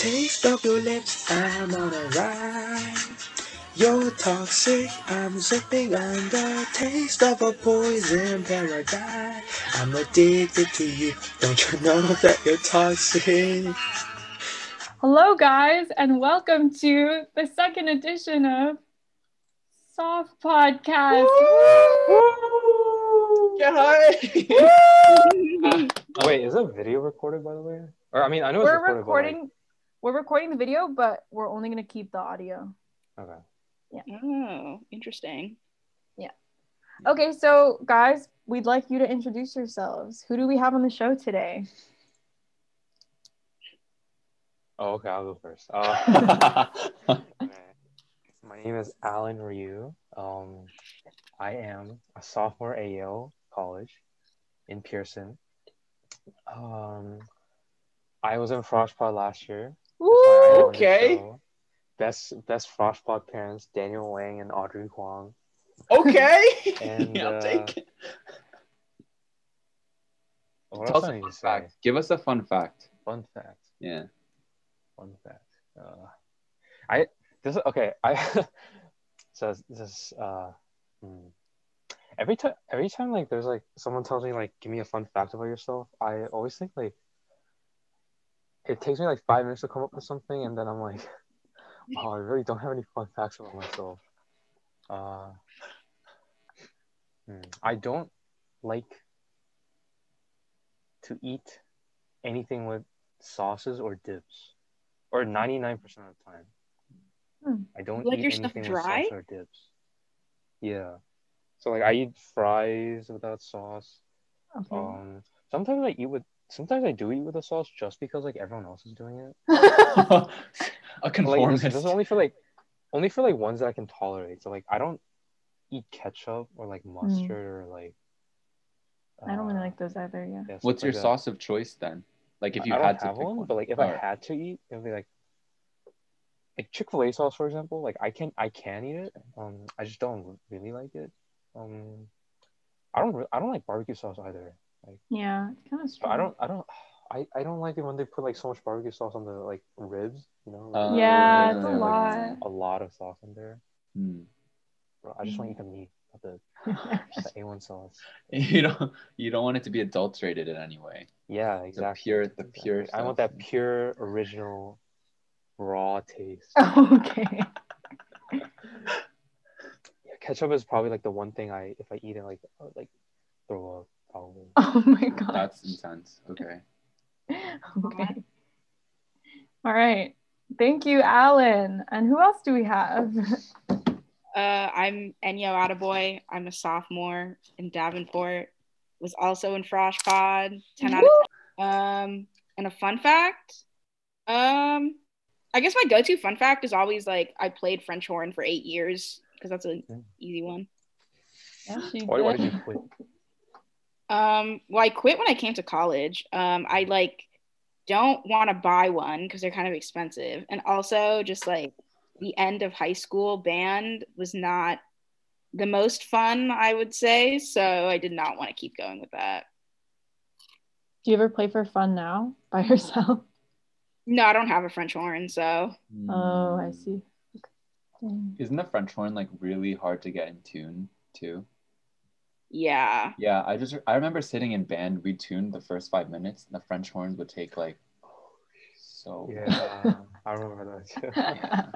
taste of your lips, I'm on a ride. You're toxic, I'm zipping on the taste of a poison paradise. I'm addicted to you, don't you know that you're toxic? Hello, guys, and welcome to the second edition of Soft Podcast. Get hi. Uh, wait, is that video recorded by the way? Or I mean, I know it's We're recorded, recording. We're recording the video, but we're only gonna keep the audio. But like, okay. Oh, interesting. Yeah. Okay, so guys, we'd like you to introduce yourselves. Who do we have on the show today? Oh, okay. I'll go first. Uh, my name is Alan Ryu. Um, I am a sophomore at Yale College in Pierson. Um, I was in Frosh Pod last year. That's why I joined the okay. show. Best best Frosh Pod parents: Daniel Wang and Audrey Huang. Okay. And, I'll uh, take it. What Tell us I a need fun to say? fact. Give us a fun fact. Fun fact. Yeah. Fun fact. Uh, I this okay. I so this uh hmm. every time every time like there's like someone tells me like give me a fun fact about yourself. I always think like it takes me like five minutes to come up with something, and then I'm like, wow, I really don't have any fun facts about myself. Uh, hmm, I don't like to eat anything with sauces or dips, or 99% of the time. Hmm. I don't Like eat anything with dry? sauce or dips. Yeah. So like I eat fries without sauce. Okay. Um, sometimes I eat with. Sometimes I do eat with a sauce just because like everyone else is doing it. a But, like this, this is only for like, only for like ones that I can tolerate. So like I don't eat ketchup or like mustard or like. I don't really like those either. Yeah. yeah, What's your like that. sauce of choice then? Like if you I don't had to have pick one, one, but like if I had to eat, it would be like like Chick Fil A sauce, for example. Like I can I can eat it. Um, I just don't really like it. Um, I don't re- I don't like barbecue sauce either. Yeah. It's kind of I don't I don't I, I don't like it when they put like so much barbecue sauce on the like ribs. You know, Uh, like, Yeah, yeah, it's a yeah, lot. a lot of sauce in there. Hmm. Bro, I just want to eat the meat, not the the A one sauce. you don't you don't want it to be adulterated in any way. Yeah, exactly. pure- the exactly. pure I want that pure original raw taste. okay. Yeah, ketchup is probably like the one thing I if I eat it like like throw up probably. Oh my god. That's intense. Okay. okay. All right. Thank you, Alan. And who else do we have? Uh, I'm Enyo Attaboy. I'm a sophomore in Davenport. Was also in Frosh Pod. Ten out of 10. Um, and a fun fact. Um, I guess my go-to fun fact is always like I played French horn for eight years because that's an easy one. Yeah, Why, why did did. you quit? Um, well, I quit when I came to college. Um, I like don't want to buy one because they're kind of expensive, and also just like the end of high school band was not the most fun, I would say. So I did not want to keep going with that. Do you ever play for fun now by yourself? No, I don't have a French horn, so Oh, I Hmm. see. Dang. Isn't the French horn like really hard to get in tune too? Yeah. Yeah, I just I remember sitting in band, we tuned the first five minutes, and the French horns would take like so Yeah, I remember that too.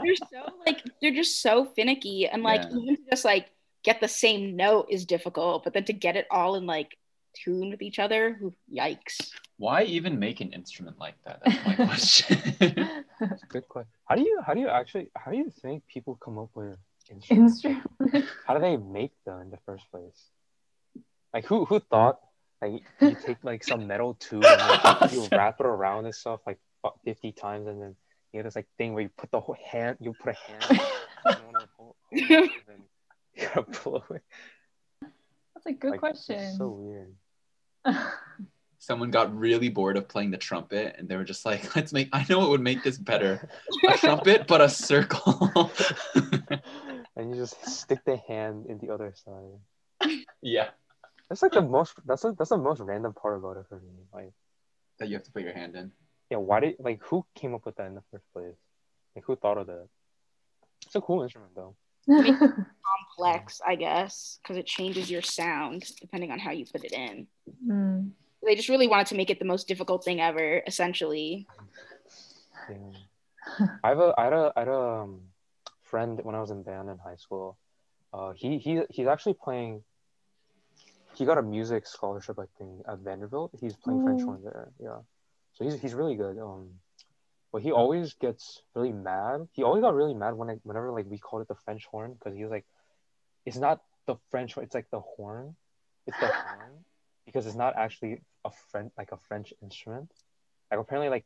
They're so like they're just so finicky, and like Yeah. even to just like get the same note is difficult, but then to get it all in like tune with each other, yikes. Why even make an instrument like that? That's my question. Good question. How do you how do you actually how do you think people come up with instruments? Instrument. How do they make them in the first place? Like who who thought like you take like some metal tube and like, you wrap it around and stuff like fifty times and then you have this like thing where you put the whole hand you put a hand in the hole- and then you gotta blow it. That's a good Like, question. So weird. Someone got really bored of playing the trumpet, and they were just like, "Let's make. I know what would make this better: a trumpet, but a circle." and you just stick the hand in the other side. yeah, That's like the most. That's like, that's the most random part about it for me. Like, that you have to put your hand in. yeah, why did like who came up with that in the first place? Like who thought of that? It's a cool instrument though. Complex, I guess, because it changes your sound depending on how you put it in. Mm. They just really wanted to make it the most difficult thing ever, essentially. Yeah. I have a I had a I had a um, friend when I was in band in high school. Uh, he he he's actually playing. He got a music scholarship, I think, at Vanderbilt. He's playing French horn there. Yeah, so he's he's really good. Um, but he always gets really mad. He always got really mad when I, whenever like we called it the French horn because he was like, it's not the French horn. It's like the horn. It's the horn because it's not actually a French like a French instrument. Like apparently like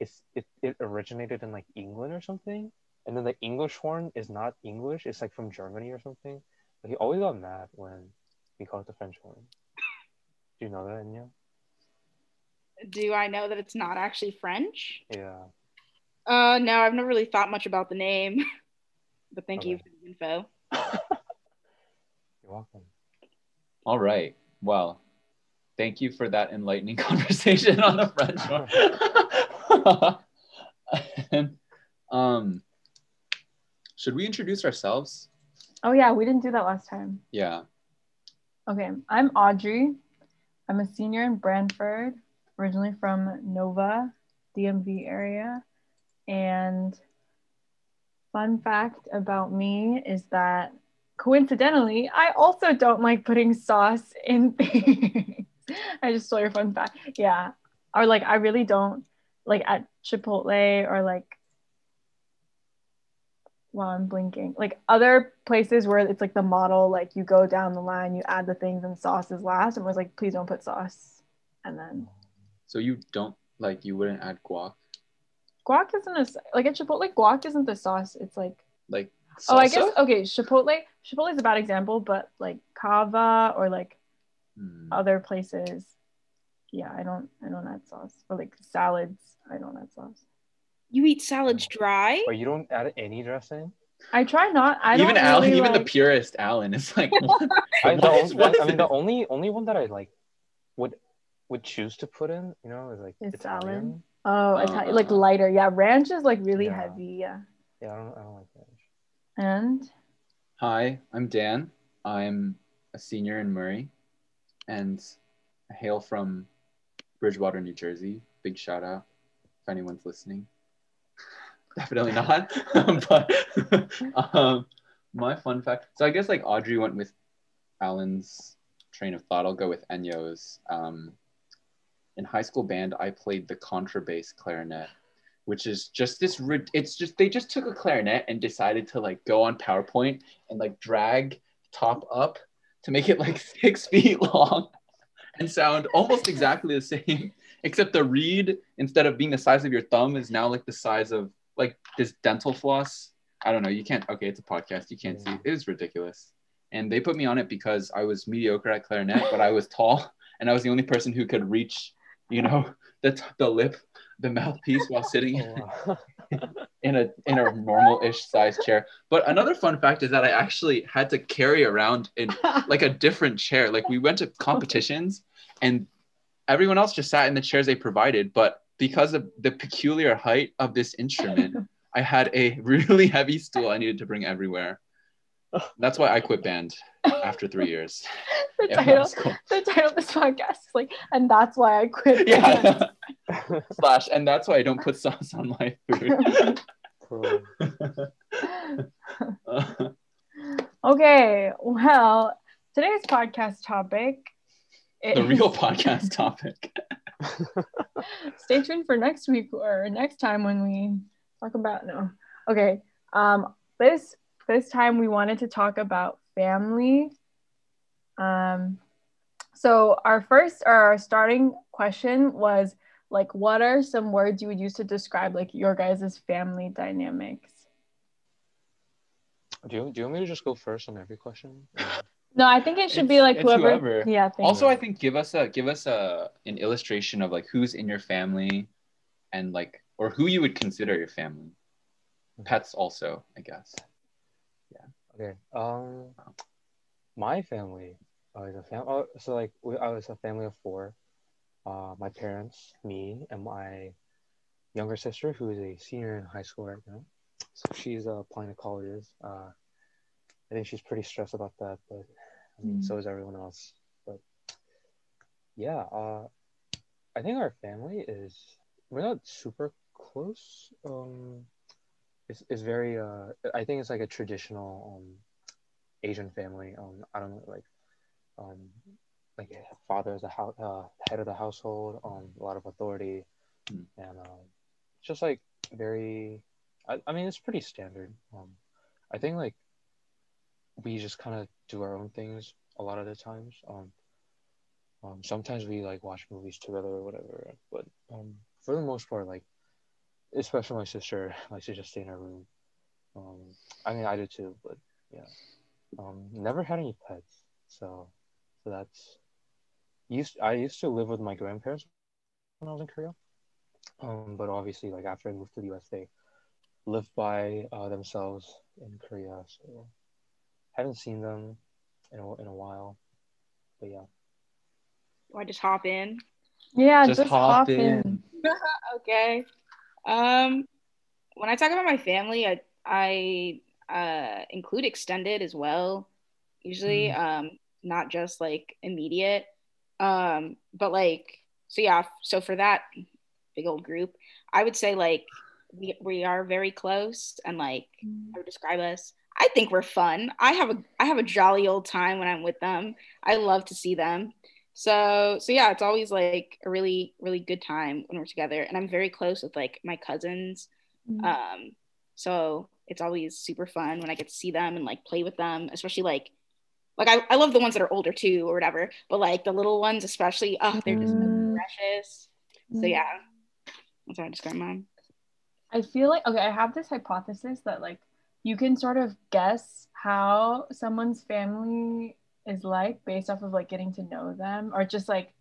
it's it, it originated in like England or something. And then the English horn is not English, it's like from Germany or something. But he always got mad when we called it the French horn. Do you know that, Enya? Do I know that it's not actually French? Yeah. Uh, no, I've never really thought much about the name. but thank you for the info. You're welcome. All right. Well, thank you for that enlightening conversation on the French one. and, um, should we introduce ourselves? oh yeah, we didn't do that last time. Yeah. Okay, I'm Audrey. I'm a senior in Branford, originally from Nova, DMV area. And fun fact about me is that coincidentally, I also don't like putting sauce in things. I just stole your fun fact. Yeah. Or like I really don't like at Chipotle or like while I'm blinking. Like other places where it's like the model, like you go down the line, you add the things and sauce is last, and was like, please don't put sauce. And then So you don't like you wouldn't add guac, guac isn't a like at Chipotle, guac isn't the sauce. It's like like oh, I guess okay, Chipotle. Chipotle is a bad example, but like Cava or like Hmm. other places, yeah, I don't I don't add sauce. Or like salads, I don't add sauce. You eat salads dry? But you don't add any dressing? I try not. I even don't Alan, really even the purest Alan is like, what? I, the What is- only, what is I mean, the only only one that I like would would choose to put in, you know, is like Is Italian. salad. Oh, Italian, Uh, like lighter. Yeah, ranch is like really Yeah. heavy. Yeah. Yeah, I don't, I don't like that. And Hi, I'm Dan. I'm a senior in Murray, and I hail from Bridgewater, New Jersey. Big shout out if anyone's listening. Definitely not. but um, my fun fact. So I guess like Audrey went with Alan's train of thought. I'll go with Enyo's. Um, in high school band, I played the contrabass clarinet, which is just this. It's just they just took a clarinet and decided to like go on PowerPoint and like drag top up to make it like six feet long and sound almost exactly the same, except the reed instead of being the size of your thumb is now like the size of like this dental floss. I don't know. You can't. Okay, it's a podcast. You can't see. It was ridiculous. And they put me on it because I was mediocre at clarinet, but I was tall and I was the only person who could reach, you know, the t- the lip, the mouthpiece while sitting Oh, wow. in a in a normal-ish size chair. But another fun fact is that I actually had to carry around in like a different chair. Like we went to competitions and everyone else just sat in the chairs they provided, but because of the peculiar height of this instrument, I had a really heavy stool I needed to bring everywhere. That's why I quit band after three years. the in title, high the title of this podcast is like, and that's why I quit. Yeah. Slash, and that's why I don't put sauce on my food. Okay, well, today's podcast topic. the real podcast topic. Stay tuned for next week or next time when we talk about no. Okay. Um this this time we wanted to talk about family. Um so our first or our starting question was like what are some words you would use to describe like your guys' family dynamics? Do you, do you want me to just go first on every question? No, I think it should be like whoever, whoever. Yeah, thank also you. i think give us a give us a an illustration of like who's in your family and like or who you would consider your family pets also i guess Yeah. Okay. Um, my family uh, is a family. Oh, so like we, I was a family of four. Uh, my parents, me, and my younger sister who is a senior in high school right now. So she's uh, applying to colleges. Uh, I think she's pretty stressed about that, but I mean, Mm. so is everyone else. But yeah, uh, I think our family is we're not super close. Um, it's, it's very uh, I think it's like a traditional um, Asian family. Um, I don't know, like um, like father is the house, uh, head of the household. Um, a lot of authority, Mm. and um, just like very. I, I mean, it's pretty standard. Um, I think like we just kind of do our own things a lot of the times. Um, um, sometimes we like watch movies together or whatever, but um, for the most part, like especially my sister likes to just stay in her room. Um, I mean, I do too, but yeah, um, never had any pets, so so that's used. I used to live with my grandparents when I was in Korea, um, but obviously, like after I moved to the US, they lived by uh, themselves in Korea, so haven't seen them in a, in a while. But yeah, Do I just hop in? Yeah, Just just, hop hop in. okay. Um, when I talk about my family, I I uh, include extended as well. Usually, um, not just like immediate. Um, but like so yeah. So for that big old group, I would say like we we are very close and like I would describe us. I think we're fun. I have a I have a jolly old time when I'm with them. I love to see them. So so yeah, it's always like a really really good time when we're together. And I'm very close with like my cousins. Mm. Um, so it's always super fun when I get to see them and like play with them, especially like like I, I love the ones that are older too or whatever, but like the little ones especially, oh they're just Mm. precious. So Mm. yeah, that's how I describe mine. I feel like okay, I have this hypothesis that like you can sort of guess how someone's family is like based off of like getting to know them or just like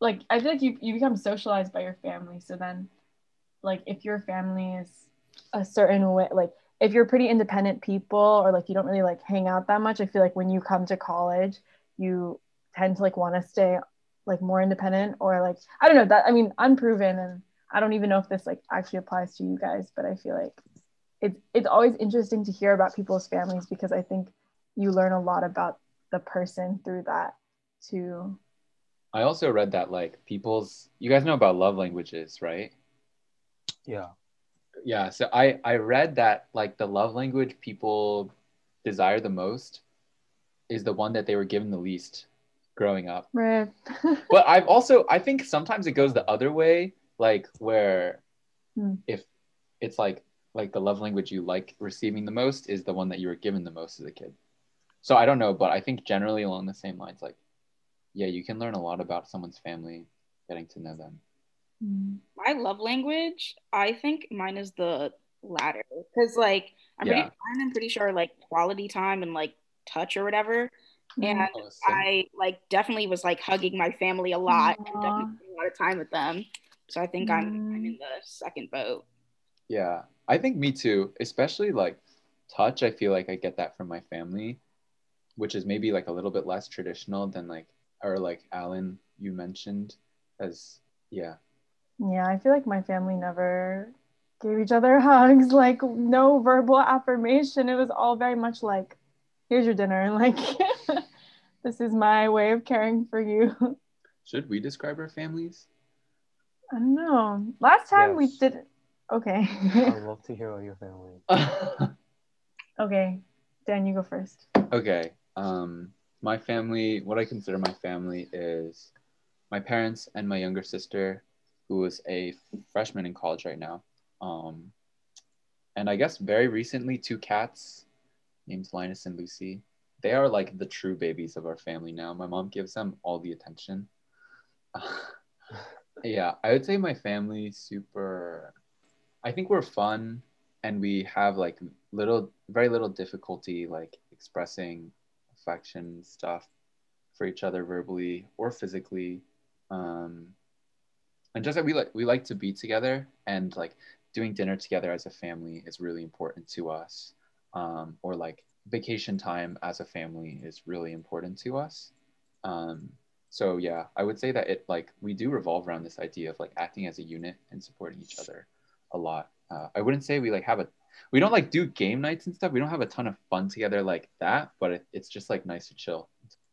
like I feel like you you become socialized by your family. So then like if your family is a certain way like if you're pretty independent people or like you don't really like hang out that much, I feel like when you come to college, you tend to like want to stay like more independent or like I don't know that I mean unproven and I don't even know if this like actually applies to you guys, but I feel like it's it's always interesting to hear about people's families because I think you learn a lot about the person through that too. I also read that like people's you guys know about love languages, right? yeah, Yeah, so I I read that like the love language people desire the most is the one that they were given the least growing up. Right. But I've also I think sometimes it goes the other way, like where Hmm. if it's like like the love language you like receiving the most is the one that you were given the most as a kid. So I don't know, but I think generally along the same lines, like yeah, you can learn a lot about someone's family getting to know them. Mm. my love language, I think mine is the latter. Because like I'm pretty Yeah. mine, I'm pretty sure like quality time and like touch or whatever. And Mm. Oh. I like definitely was like hugging my family a lot and definitely a lot of time with them. So I think I'm I'm Mm. in the second boat. Yeah, I think me too. Especially like touch, I feel like I get that from my family, which is maybe like a little bit less traditional than like or like Alan you mentioned as yeah. Yeah, I feel like my family never gave each other hugs, like no verbal affirmation. It was all very much like, here's your dinner. Like, this is my way of caring for you. Should we describe our families? I don't know. Last time we Yes. did. Okay. I'd love to hear about your family. okay. Dan, you go first. okay. Um my family, what I consider my family is my parents and my younger sister who is a freshman in college right now. Um and I guess very recently two cats named Linus and Lucy. They are like the true babies of our family now. My mom gives them all the attention. yeah, I would say my family super I think we're fun and we have like little very little difficulty like expressing affection stuff for each other verbally or physically. Um and just that we like we like to be together and like doing dinner together as a family is really important to us. Um, or like vacation time as a family is really important to us. Um, so yeah, I would say that it like we do revolve around this idea of like acting as a unit and supporting each other. A lot. Uh, I wouldn't say we like have a we don't like do game nights and stuff. We don't have a ton of fun together like that, but it, it's just like nice to chill.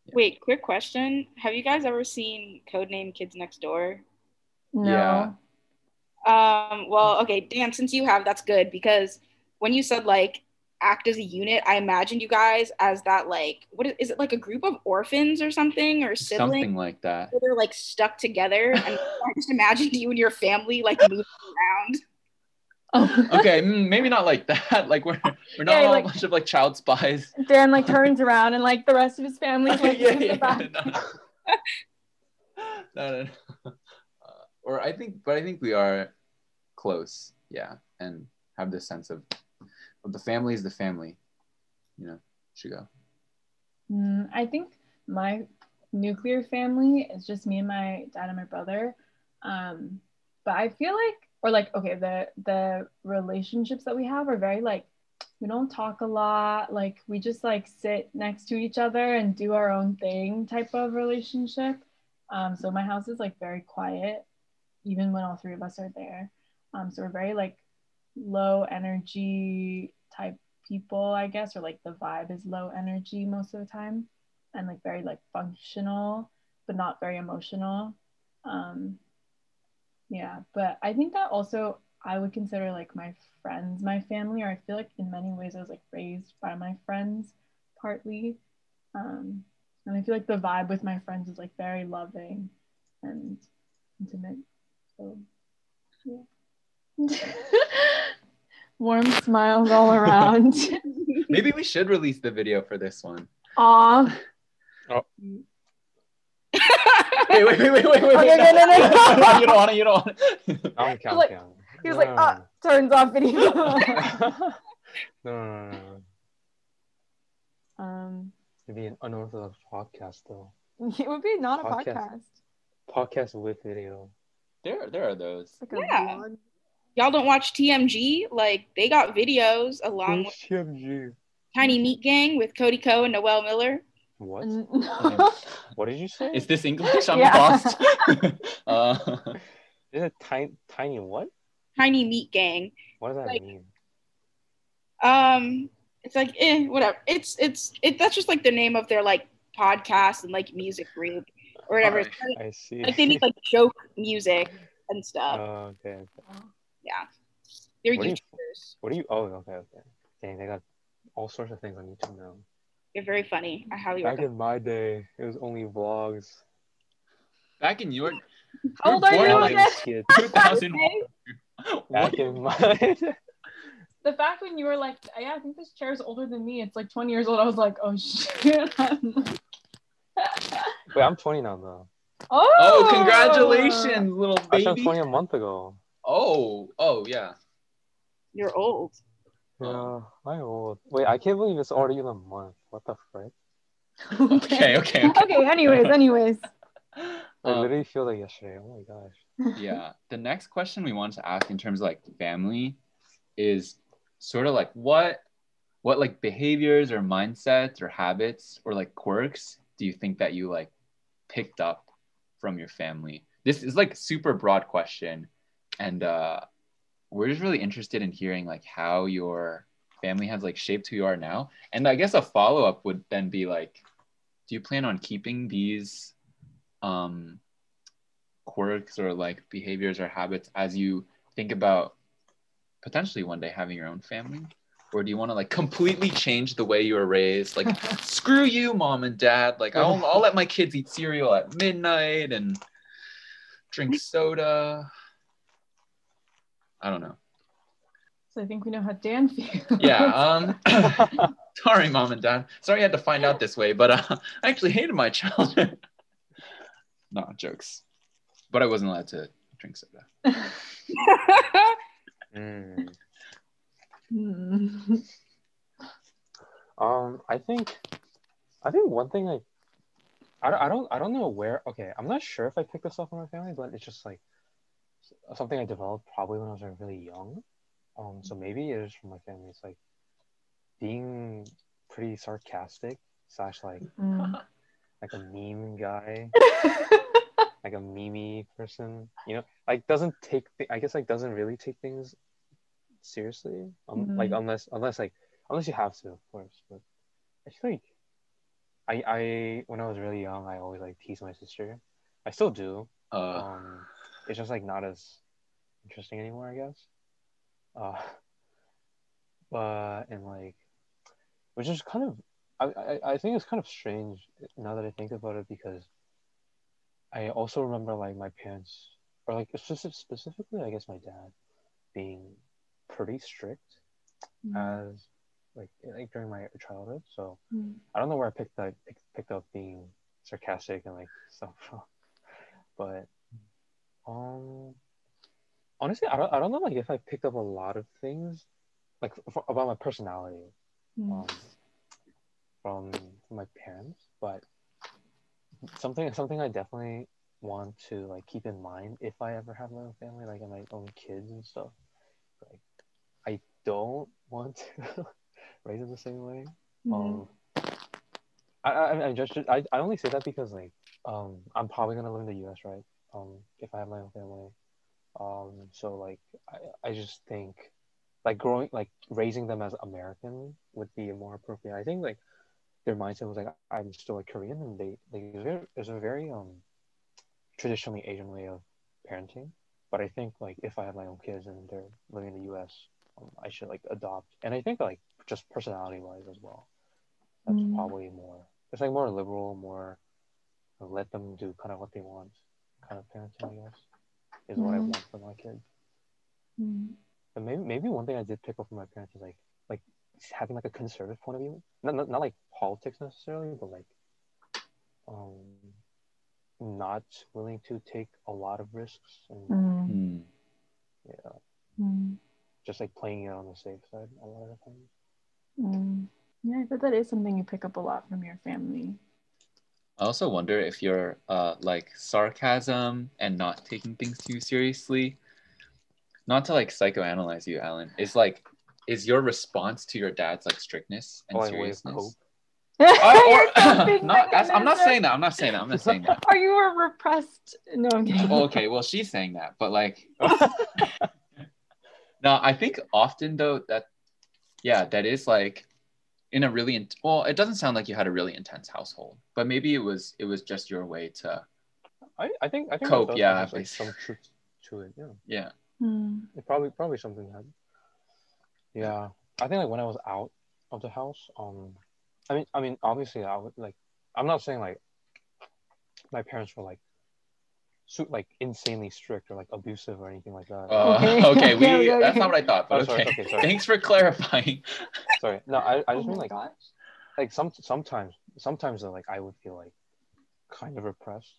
Yeah. Wait, quick question. Have you guys ever seen Codename Kids Next Door? No. Yeah. Um, well, okay, Dan, since you have, that's good because when you said like act as a unit, I imagined you guys as that like what is, is it like a group of orphans or something or siblings? Something like that. where they're like stuck together and I just imagined you and your family like moving around. Oh. Okay, mm, maybe not like that. Like we're we're not Yeah, all like- a bunch of like child spies. Dan like turns around and like the rest of his family like yeah, yeah, back. no, no. no, no, no. Uh, or I think, but I think we are close, yeah, and have this sense of, of the family is the family, you know, should go. Mm, I think my nuclear family is just me and my dad and my brother. Um, but I feel like, or like, okay, the the relationships that we have are very like, we don't talk a lot. Like we just like sit next to each other and do our own thing type of relationship. Um, so my house is like very quiet, even when all three of us are there. Um, so we're very like low energy type people, I guess, or like the vibe is low energy most of the time and like very like functional, but not very emotional. Um, yeah, but I think that also I would consider like my friends my family, or I feel like in many ways I was like raised by my friends partly. Um, and I feel like the vibe with my friends is like very loving and intimate. So, yeah. Warm smiles all around. Maybe we should release the video for this one. Aw. Wait, wait, wait, wait, wait, wait. Okay, no, no, no. you don't want it. You don't want it. I'm counting. like- He was like, ah, turns off video. no, no, no, no. um, It'd be an unorthodox podcast though. it would be not a Podcast. podcast. Podcast with video. There, there are those. Like Yeah. vlog. Y'all don't watch TMG? Like they got videos along with TMG. Tiny Meat Gang with Cody Ko and Noel Miller. What? N- What did you say? Is this English? I'm Yeah. lost. uh, Is it tiny? Tiny what? Tiny Meat Gang. What does that Like- mean? Um, it's like eh, whatever. It's it's it. That's just like the name of their like podcast and like music group or whatever. Alright. Like, I see. like they make like joke music and stuff. Oh, okay. okay. yeah, they're what do you- YouTubers. What do you? Oh, okay, okay. Dang, they got all sorts of things on YouTube now. They're very funny. I highly Back recommend. in my day, it was only vlogs. back in your How old are born you in, like, again? 2001. Back in my The fact when you were like, yeah, I think this chair is older than me. It's like 20 years old. I was like, oh shit. I'm like- wait, I'm 20 now though. oh, Oh, congratulations, little baby. I turned baby. 20 a month ago. Oh, oh yeah. You're old. Yeah, I'm old. Wait, I can't believe it's already in a month. What the frick? Okay, okay, okay. Okay, anyways, anyways. I Um, literally feel like yesterday. Oh my gosh. yeah. The next question we want to ask in terms of like family is sort of like what what like behaviors or mindsets or habits or like quirks do you think that you like picked up from your family? This is like super broad question and uh we're just really interested in hearing like how your family has like shaped who you are now. And I guess a follow-up would then be like do you plan on keeping these um quirks or like behaviors or habits as you think about potentially one day having your own family? Or do you want to like completely change the way you were raised? Like screw you mom and dad. Like I'll, I'll let my kids eat cereal at midnight and drink soda. I don't know I think we know how Dan feels. yeah um sorry mom and dad sorry i had to find out this way but uh, i actually hated my childhood no jokes but i wasn't allowed to drink soda Mm. Hmm. Um, I think, I think one thing like, I don't, I don't, I don't know where. Okay, I'm not sure if I picked this up from my family, but it's just like something I developed probably when I was like, really young. Um, so maybe it is from my family. It's like being pretty sarcastic slash like Mm. like a meme guy, like a meme person. You know, like doesn't take. Th- I guess like doesn't really take things seriously. Um, Like Mhm. unless unless like unless you have to, of course. But I feel like I I when I was really young, I always like tease my sister. I still do. Uh, Um, it's just like not as interesting anymore, I guess. Uh, but and like, which is kind of, I, I I think it's kind of strange now that I think about it because I also remember like my parents or like speci- specifically, I guess my dad being pretty strict Mm. as like like during my childhood. So Mm. I don't know where I picked that picked, picked up being sarcastic and like stuff from, but um, honestly, I don't I don't know like if I picked up a lot of things like f- about my personality Mm. um from from my parents, but something something I definitely want to like keep in mind if I ever have my own family, like and my own kids and stuff. Like I don't want to raise them the same way. Mm. Um, I, I, I just I, I only say that because like um I'm probably gonna live in the U.S. right um if I have my own family um so like I, I just think like growing like raising them as American would be more appropriate. I think like their mindset was like I'm still like Korean and they like it's a very um traditionally Asian way of parenting. But I think like if I have my own kids and they're living in the U.S. Um, I should like adopt and I think like just personality wise as well that's Mm. probably more it's like more liberal more let them do kind of what they want kind of parenting i guess is what i Mhm. want for my kids Mm. but maybe maybe one thing i did pick up from my parents is like like having like a conservative point of view not, not, not like politics necessarily but like um not willing to take a lot of risks and Mm. hmm. yeah Mm. just like playing it on the safe side a lot of the time Mm. Yeah, I bet that is something you pick up a lot from your family. I also wonder if your uh, like sarcasm and not taking things too seriously, not to like psychoanalyze you, Alan, is like, is your response to your dad's like strictness and oh like way of seriousness? cope Uh, or- not, I'm not saying that. I'm not saying that. I'm not saying that. Are you a repressed? No, I'm kidding. Okay, well, she's saying that, but like, no, I think often though that, yeah, that is like, in a really in- well, it doesn't sound like you had a really intense household, but maybe it was it was just your way to I, I think I think Cope, yeah, like, basically. some truth to it yeah yeah. Mm. It probably probably something that yeah i think like when i was out of the house um i mean i mean obviously i would like i'm not saying like my parents were like su- like insanely strict or like abusive or anything like that Uh, Okay. okay, we Okay, okay, that's okay. not what I thought, but Oh, sorry, okay. okay, sorry. Thanks for clarifying. sorry no i, I Oh just mean like gosh. like some sometimes sometimes though, like i would feel like kind of repressed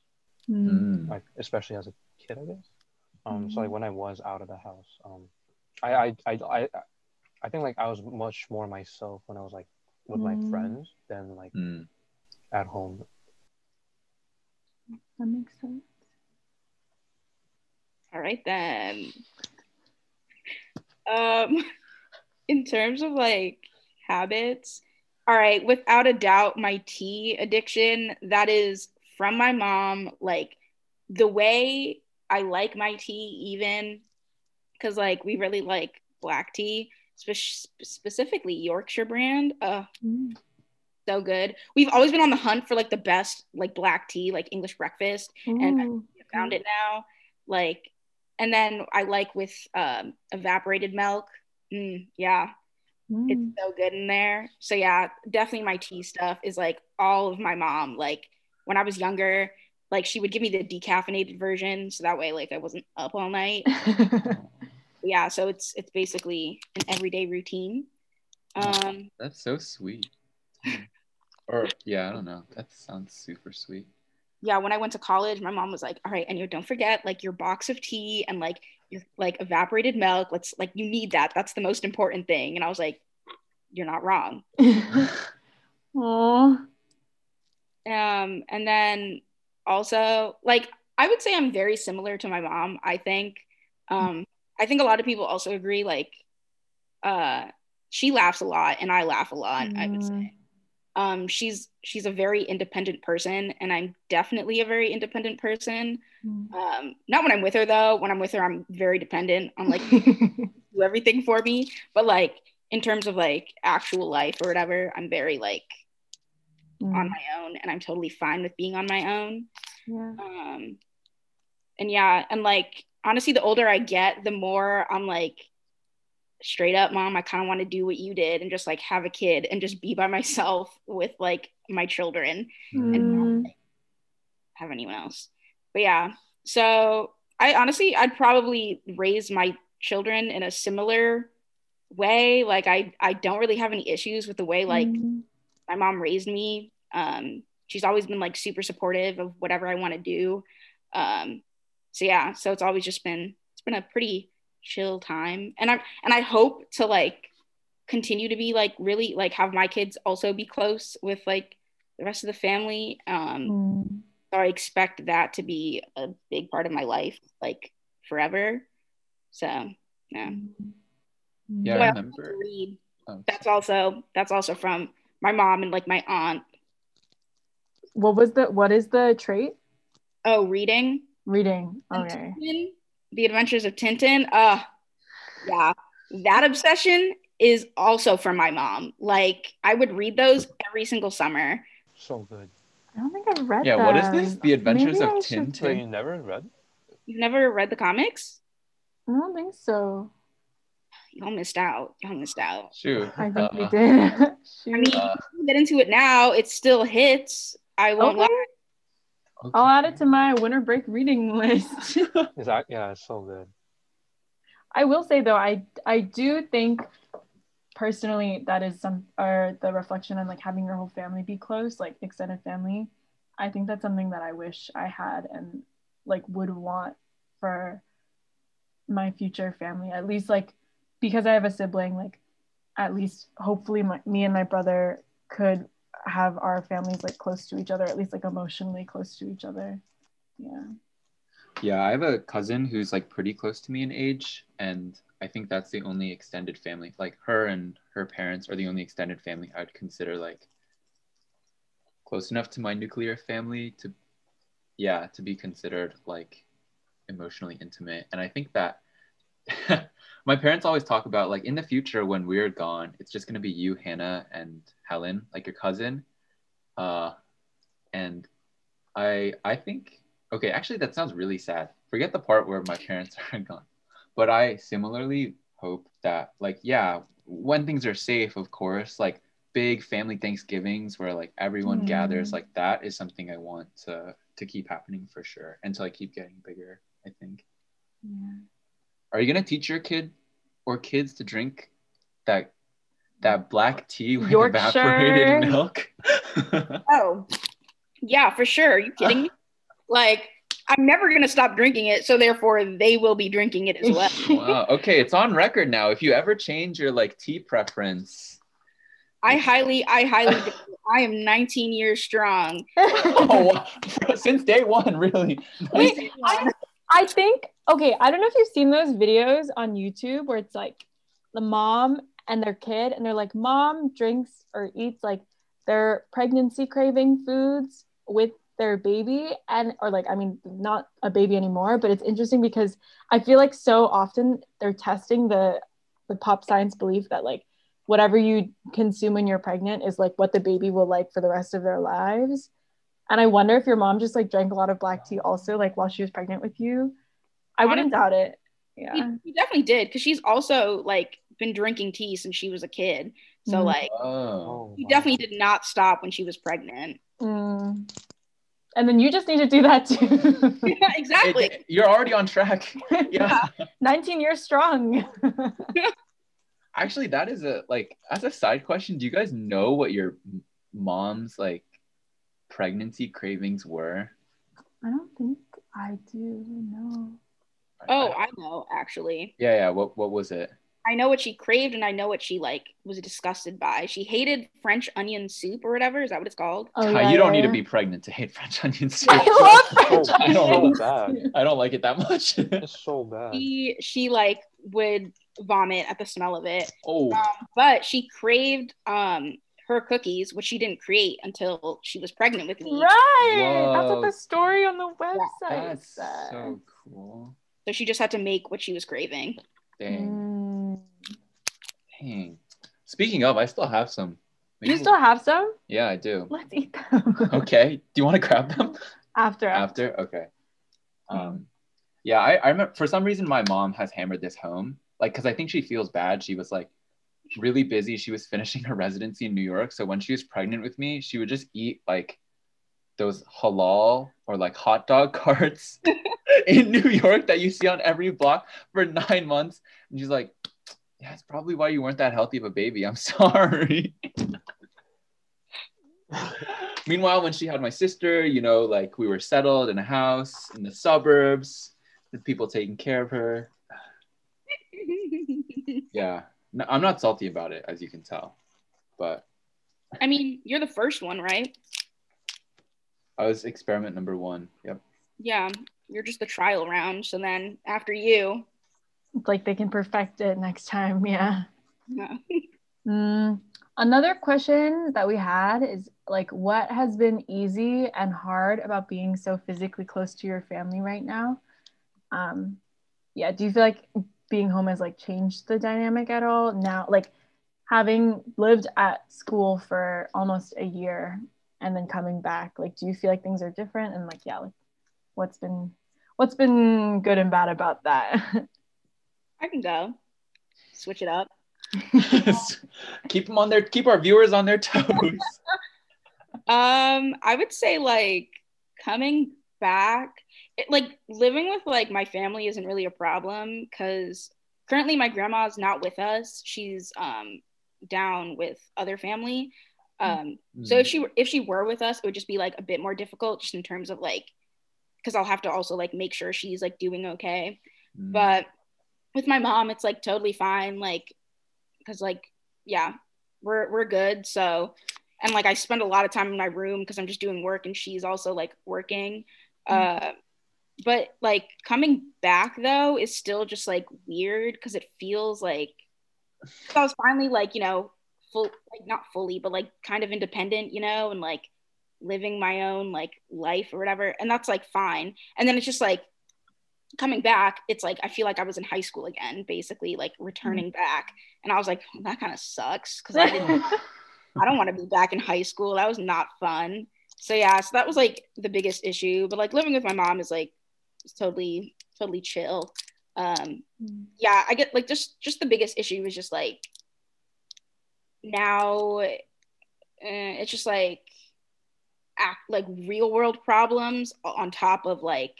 Mm. like especially as a kid i guess um so like Mhm. when i was out of the house um I, I i i i think like i was much more myself when i was like with my Mm. friends than like Mm. at home That makes sense. All right then. Um, in terms of like habits, all right, without a doubt, my tea addiction that is from my mom. Like the way I like my tea, even because like we really like black tea, spe- specifically Yorkshire brand. Uh, Mm. so good. We've always been on the hunt for like the best like black tea, like English breakfast. And I found it now. Like, and then I like with um, evaporated milk. Mm, yeah, it's Mm. so good in there. So yeah, definitely my tea stuff is like all of my mom. Like when I was younger, like she would give me the decaffeinated version, so that way like I wasn't up all night. yeah, so it's it's basically an everyday routine. Um, That's so sweet. Or yeah, I don't know. That sounds super sweet. Yeah, when I went to college, my mom was like, "All right, and you don't forget like your box of tea and like your like evaporated milk. Let's like you need that. That's the most important thing." And I was like, "You're not wrong." Aw. Um, and then also like I would say I'm very similar to my mom. I think, um, I think a lot of people also agree. Like, uh, she laughs a lot and I laugh a lot. I would say. Um, she's she's a very independent person, and I'm definitely a very independent person. Mm. Um, not when I'm with her though. When I'm with her, I'm very dependent on like do everything for me. But like in terms of like actual life or whatever, I'm very like Mm. on my own, and I'm totally fine with being on my own. yeah. Um, and yeah, and like honestly, the older I get, the more I'm like, straight up, mom, I kind of want to do what you did and just like have a kid and just be by myself with like my children and Mm. like, have anyone else. But yeah, so I honestly, I'd probably raise my children in a similar way. Like I, I don't really have any issues with the way like Mm. my mom raised me. Um, she's always been like super supportive of whatever I want to do. Um, so yeah, so it's always just been it's been a pretty chill time, and I'm and I hope to like continue to be like really like have my kids also be close with like the rest of the family. Um, Mm. so I expect that to be a big part of my life, like forever. So yeah, Yeah, So I I remember. read. Oh, That's also that's also from my mom and like my aunt. What was the what is the trait? Oh, reading. Reading. Okay. Tintin, the Adventures of Tintin. Uh yeah. That obsession is also from my mom. Like I would read those every single summer. So good. I don't think I've read yeah, what is this? The Adventures Maybe of I should- So you Tintin? never read? You've never read the comics? I don't think so. Y'all missed out. Y'all missed out. Shoot. I think we Uh, did. Shoot. I mean, Uh, if we get into it now, it still hits. I won't okay. lie. I'll add it to my winter break reading list. Is that yeah? It's so good. I will say though, I I do think personally that is some or the reflection on like having your whole family be close, like extended family. I think that's something that I wish I had and like would want for my future family. At least like because I have a sibling, like at least hopefully my, me and my brother could have our families like close to each other, at least like emotionally close to each other. Yeah. Yeah, I have a cousin who's like pretty close to me in age, and I think that's the only extended family. Like her and her parents are the only extended family I'd consider like close enough to my nuclear family to, yeah, to be considered like emotionally intimate. And I think that my parents always talk about like in the future when we're gone, it's just gonna be you, Hannah, and Helen, like your cousin. Uh, and I I think okay, actually that sounds really sad. Forget the part where my parents are gone. But I similarly hope that like yeah, when things are safe, of course, like big family Thanksgivings where like everyone Mm. gathers, like that is something I want to to keep happening for sure until I keep getting bigger, I think. Yeah. Are you gonna teach your kid or kids to drink that that black tea with Yorkshire. evaporated milk? Oh, yeah, for sure. Are you kidding me? Like, I'm never gonna stop drinking it, so therefore they will be drinking it as well. wow. Okay, it's on record now. If you ever change your like tea preference, I highly, I highly, I am 19 years strong. oh, since day one, really. Wait, I, I think okay. I don't know if you've seen those videos on YouTube where it's like the mom and their kid, and they're like, "Mom drinks or eats like their pregnancy craving foods with their baby," and or like, I mean, not a baby anymore, but it's interesting because I feel like so often they're testing the the pop science belief that like whatever you consume when you're pregnant is like what the baby will like for the rest of their lives. And I wonder if your mom just like drank a lot of black tea also, like while she was pregnant with you. I wouldn't doubt it. Yeah. He, he definitely did because she's also like been drinking tea since she was a kid. So Mm. like, Oh. he definitely did not stop when she was pregnant. Mm. And then you just need to do that too. yeah, exactly. It- you're already on track. Yeah. 19 years strong. Actually, that is a like as a side question. Do you guys know what your mom's like pregnancy cravings were? I don't think I do. know. Oh, I know actually. yeah, yeah. What what was it? I know what she craved and I know what she like was disgusted by. She hated French onion soup or whatever. Is that what it's called? Oh, yeah, you don't yeah, need to be pregnant to hate French onion soup. I love French Oh, I don't onions. so. I don't like it that much. It's so bad. She she like would vomit at the smell of it. oh, Um, but she craved um her cookies, which she didn't create until she was pregnant with me. Right. That's what the story on the website That's says. so cool. So she just had to make what she was craving. Dang. Mm. Dang. Speaking of, I still have some. Maybe You we'll- still have some? Yeah, I do. Let's eat them. Okay. Do you want to grab them? After. After? Okay. Um, yeah, I, I remember for some reason my mom has hammered this home. Like, because I think she feels bad. She was like really busy. She was finishing her residency in New York. So when she was pregnant with me, she would just eat like those halal or like hot dog carts in New York that you see on every block for nine months. And she's like, yeah, it's probably why you weren't that healthy of a baby. I'm sorry. Meanwhile, when she had my sister, you know, like we were settled in a house in the suburbs, with people taking care of her. Yeah, no, I'm not salty about it, as you can tell. But I mean, you're the first one, right? I was experiment number one. Yep. Yeah, you're just the trial round. So then after you, It's like they can perfect it next time. Yeah. yeah. Mm, another question that we had is like, what has been easy and hard about being so physically close to your family right now? Um, yeah. Do you feel like being home has like changed the dynamic at all now? Like having lived at school for almost a year and then coming back, like, do you feel like things are different? And like, yeah, like, what's been what's been good and bad about that? I can go. Switch it up. keep them on their keep our viewers on their toes. Um, I would say like coming back, it, like living with like my family isn't really a problem because currently my grandma's not with us. She's um down with other family. Um, so if she were if she were with us, it would just be like a bit more difficult, just in terms of like, because I'll have to also like make sure she's like doing okay. Mm. But with my mom, it's like totally fine, like, because like yeah, we're we're good. So and like I spend a lot of time in my room because I'm just doing work and she's also like working. Uh, but like coming back though is still just like weird because it feels like I was finally like you know full like not fully but like kind of independent you know and like living my own like life or whatever and that's like fine and then it's just like coming back it's like I feel like I was in high school again basically like returning mm. back and I was like that kind of sucks because I didn't I don't want to be back in high school. That was not fun. So yeah, so that was like the biggest issue. But like living with my mom is like it's totally totally chill. Um yeah, I get like just just the biggest issue was just like now uh, it's just like act like real world problems on top of like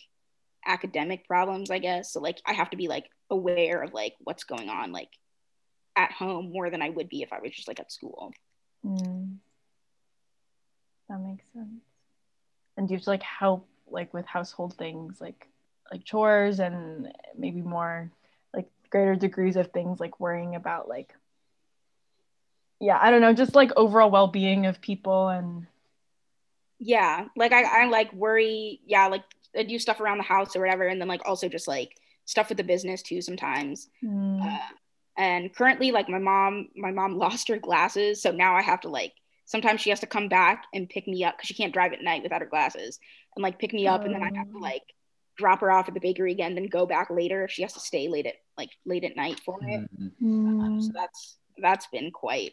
academic problems, I guess. So like I have to be like aware of like what's going on like at home more than I would be if I was just like at school. Mm. That makes sense. And do you have to like help like with household things like like chores and maybe more like greater degrees of things like worrying about like yeah, I don't know, just like overall well-being of people and yeah like I, I like worry yeah like i do stuff around the house or whatever and then like also just like stuff with the business too sometimes Mm. uh, and currently like my mom my mom lost her glasses so now i have to like sometimes she has to come back and pick me up because she can't drive at night without her glasses and like pick me up and then i have to Oh. like drop her off at the bakery again then go back later if she has to stay late at like late at night for it Mm. Mm. so that's that's been quite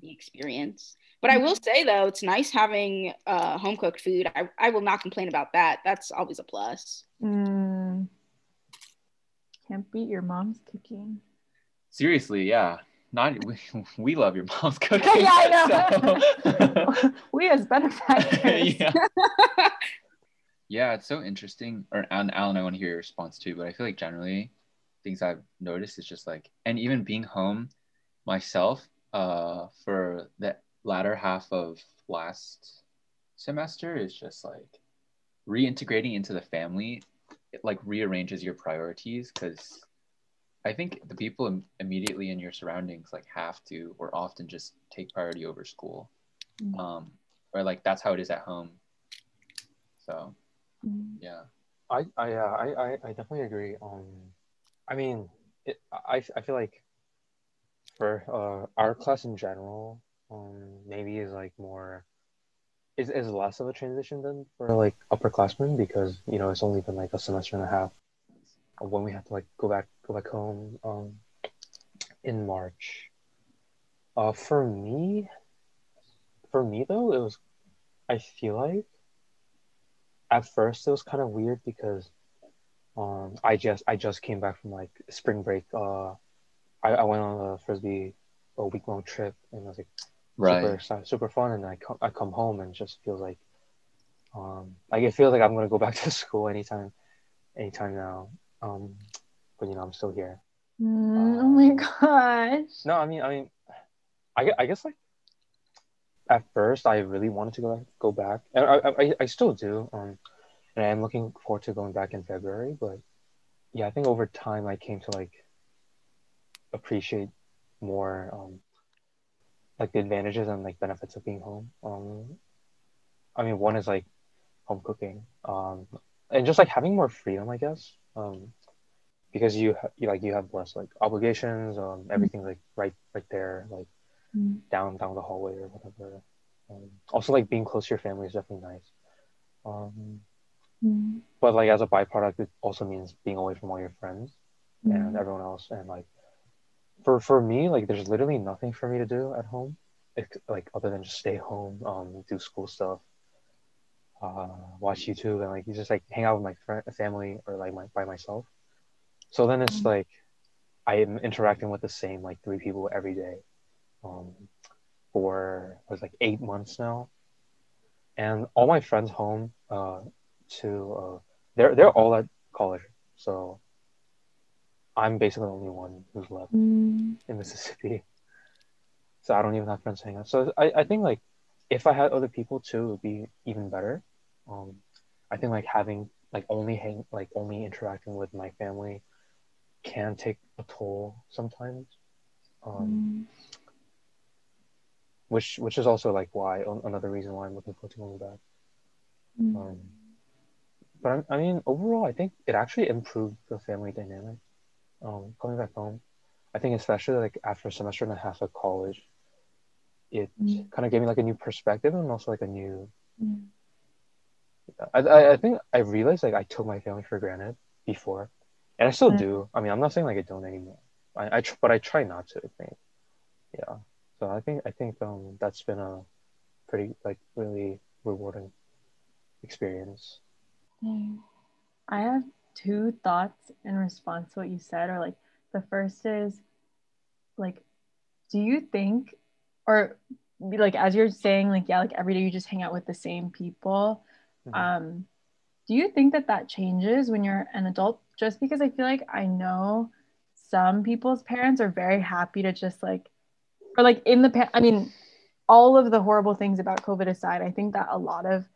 the experience. But I will say though, it's nice having uh, home cooked food. I, I will not complain about that. That's always a plus. Mm. Can't beat your mom's cooking. Seriously, yeah. Not we, we love your mom's cooking. Yeah, I so- we as benefactors. yeah. Yeah, it's so interesting. Or and Alan, I want to hear your response too. But I feel like generally, things I've noticed is just like, and even being home myself, uh, for the latter half of last semester is just like reintegrating into the family. It like rearranges your priorities because I think the people im- immediately in your surroundings like have to or often just take priority over school. Mm. Um, or like that's how it is at home. So. Yeah. I I yeah I, I I definitely agree. Um, I mean, it, I I feel like for uh our class in general, um maybe is like more is, is less of a transition than for like upperclassmen because you know it's only been like a semester and a half when we have to like go back go back home um in March. Uh for me for me though it was I feel like at first it was kind of weird because um I just I just came back from like spring break uh I, I went on a frisbee a week long trip and I was like Right. super super fun and I come I come home and just feels like um like it feels like I'm gonna go back to school anytime anytime now um but you know I'm still here Mm, oh my gosh. no I mean I mean I, gue- I guess like at first I really wanted to go go back. And I, I I still do um and I'm looking forward to going back in February but yeah I think over time I came to like appreciate more um like the advantages and like benefits of being home. Um I mean one is like home cooking um and just like having more freedom I guess um because you, ha- you like you have less like obligations um everything like right right there like Mm. down down the hallway or whatever um, also like being close to your family is definitely nice um Mm. but like as a byproduct it also means being away from all your friends and Mm. everyone else and like for for me like there's literally nothing for me to do at home like other than just stay home um do school stuff uh watch youtube and like you just like hang out with my friend family or like my by myself so then it's Mhm. like i am interacting with the same like three people every day um for it was like eight months now and all my friends home uh to uh they're they're all at college so I'm basically the only one who's left Mm. in Mississippi. So I don't even have friends to hang out. So I, I think like if I had other people too, it would be even better. Um, I think like having like only hang like only interacting with my family can take a toll sometimes. Um, Mm. Which which is also like why another reason why I'm looking forward to going back. Mm. Um, but I, I mean, overall, I think it actually improved the family dynamic. Um, coming back home, I think especially like after a semester and a half of college, it Mm. kind of gave me like a new perspective and also like a new. Mm. I, I I think I realized like I took my family for granted before, and I still Mm. do. I mean, I'm not saying like I don't anymore. I, I tr- but I try not to. I think, yeah. So I think I think um that's been a pretty like really rewarding experience. I have two thoughts in response to what you said, or like the first is like, do you think, or like as you're saying, like yeah, like every day you just hang out with the same people. Mhm. Um, do you think that that changes when you're an adult? Just because I feel like I know some people's parents are very happy to just like, or like in the, pa- I mean, all of the horrible things about COVID aside, I think that a lot of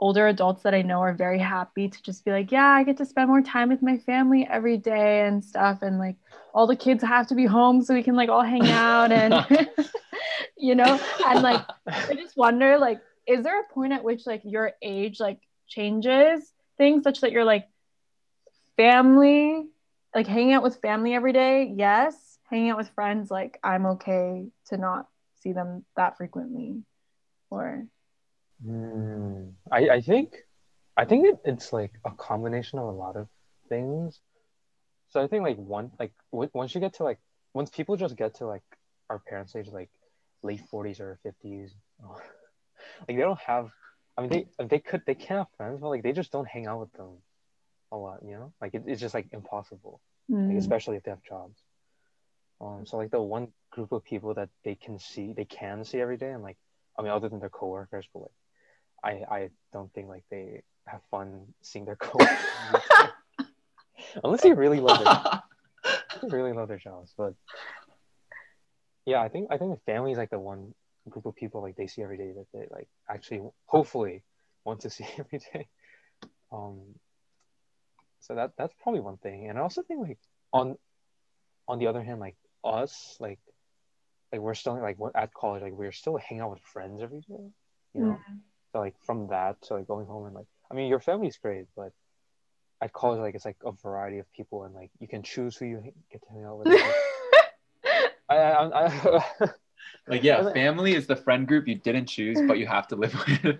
older adults that I know are very happy to just be like, yeah, I get to spend more time with my family every day and stuff. And like all the kids have to be home so we can like all hang out and, you know, and like, I just wonder, like, is there a point at which like your age like changes things such that you're like family, like hanging out with family every day? Yes. Hanging out with friends, like I'm okay to not see them that frequently. Or, Mm, I, I think I think it, it's like a combination of a lot of things. So I think like one like w- once you get to like once people just get to like our parents' age, like late forties or fifties, like they don't have. I mean, they they could they can have friends, but like they just don't hang out with them a lot. You know, like it, it's just like impossible, like, Mm. especially if they have jobs. Um, so like the one group of people that they can see, they can see every day, and like I mean, other than their coworkers, but like I I don't think like they have fun seeing their coworkers. Unless they really love it. really love their jobs. But yeah, I think I think the family is like the one group of people like they see every day that they like actually hopefully want to see every day. Um so that that's probably one thing. And I also think like on on the other hand, like us, like like we're still like we're at college, like we're still hanging out with friends every day. You know? So like from that to like going home and like I mean your family's great, but at college like it's like a variety of people and like you can choose who you get to hang out with. Like, I, I, I, Like, yeah, family is the friend group you didn't choose, but you have to live with.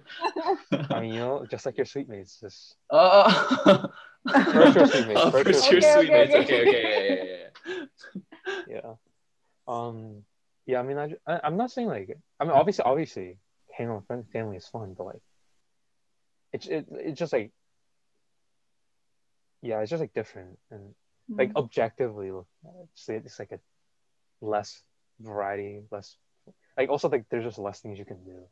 I mean, you know, just like your suite mates, just Oh, First your suite mates, Oh, first first your your suite suite mates. mates. Okay, Okay, okay, okay, yeah, yeah, yeah, yeah. Um, yeah. I mean, I, I I'm not saying like I mean, obviously, obviously, hanging out with friend family is fun, but like, it's it, it's just like, yeah, it's just like different and like Mm-hmm. objectively, it's, it's like a less variety, less like also like there's just less things you can do.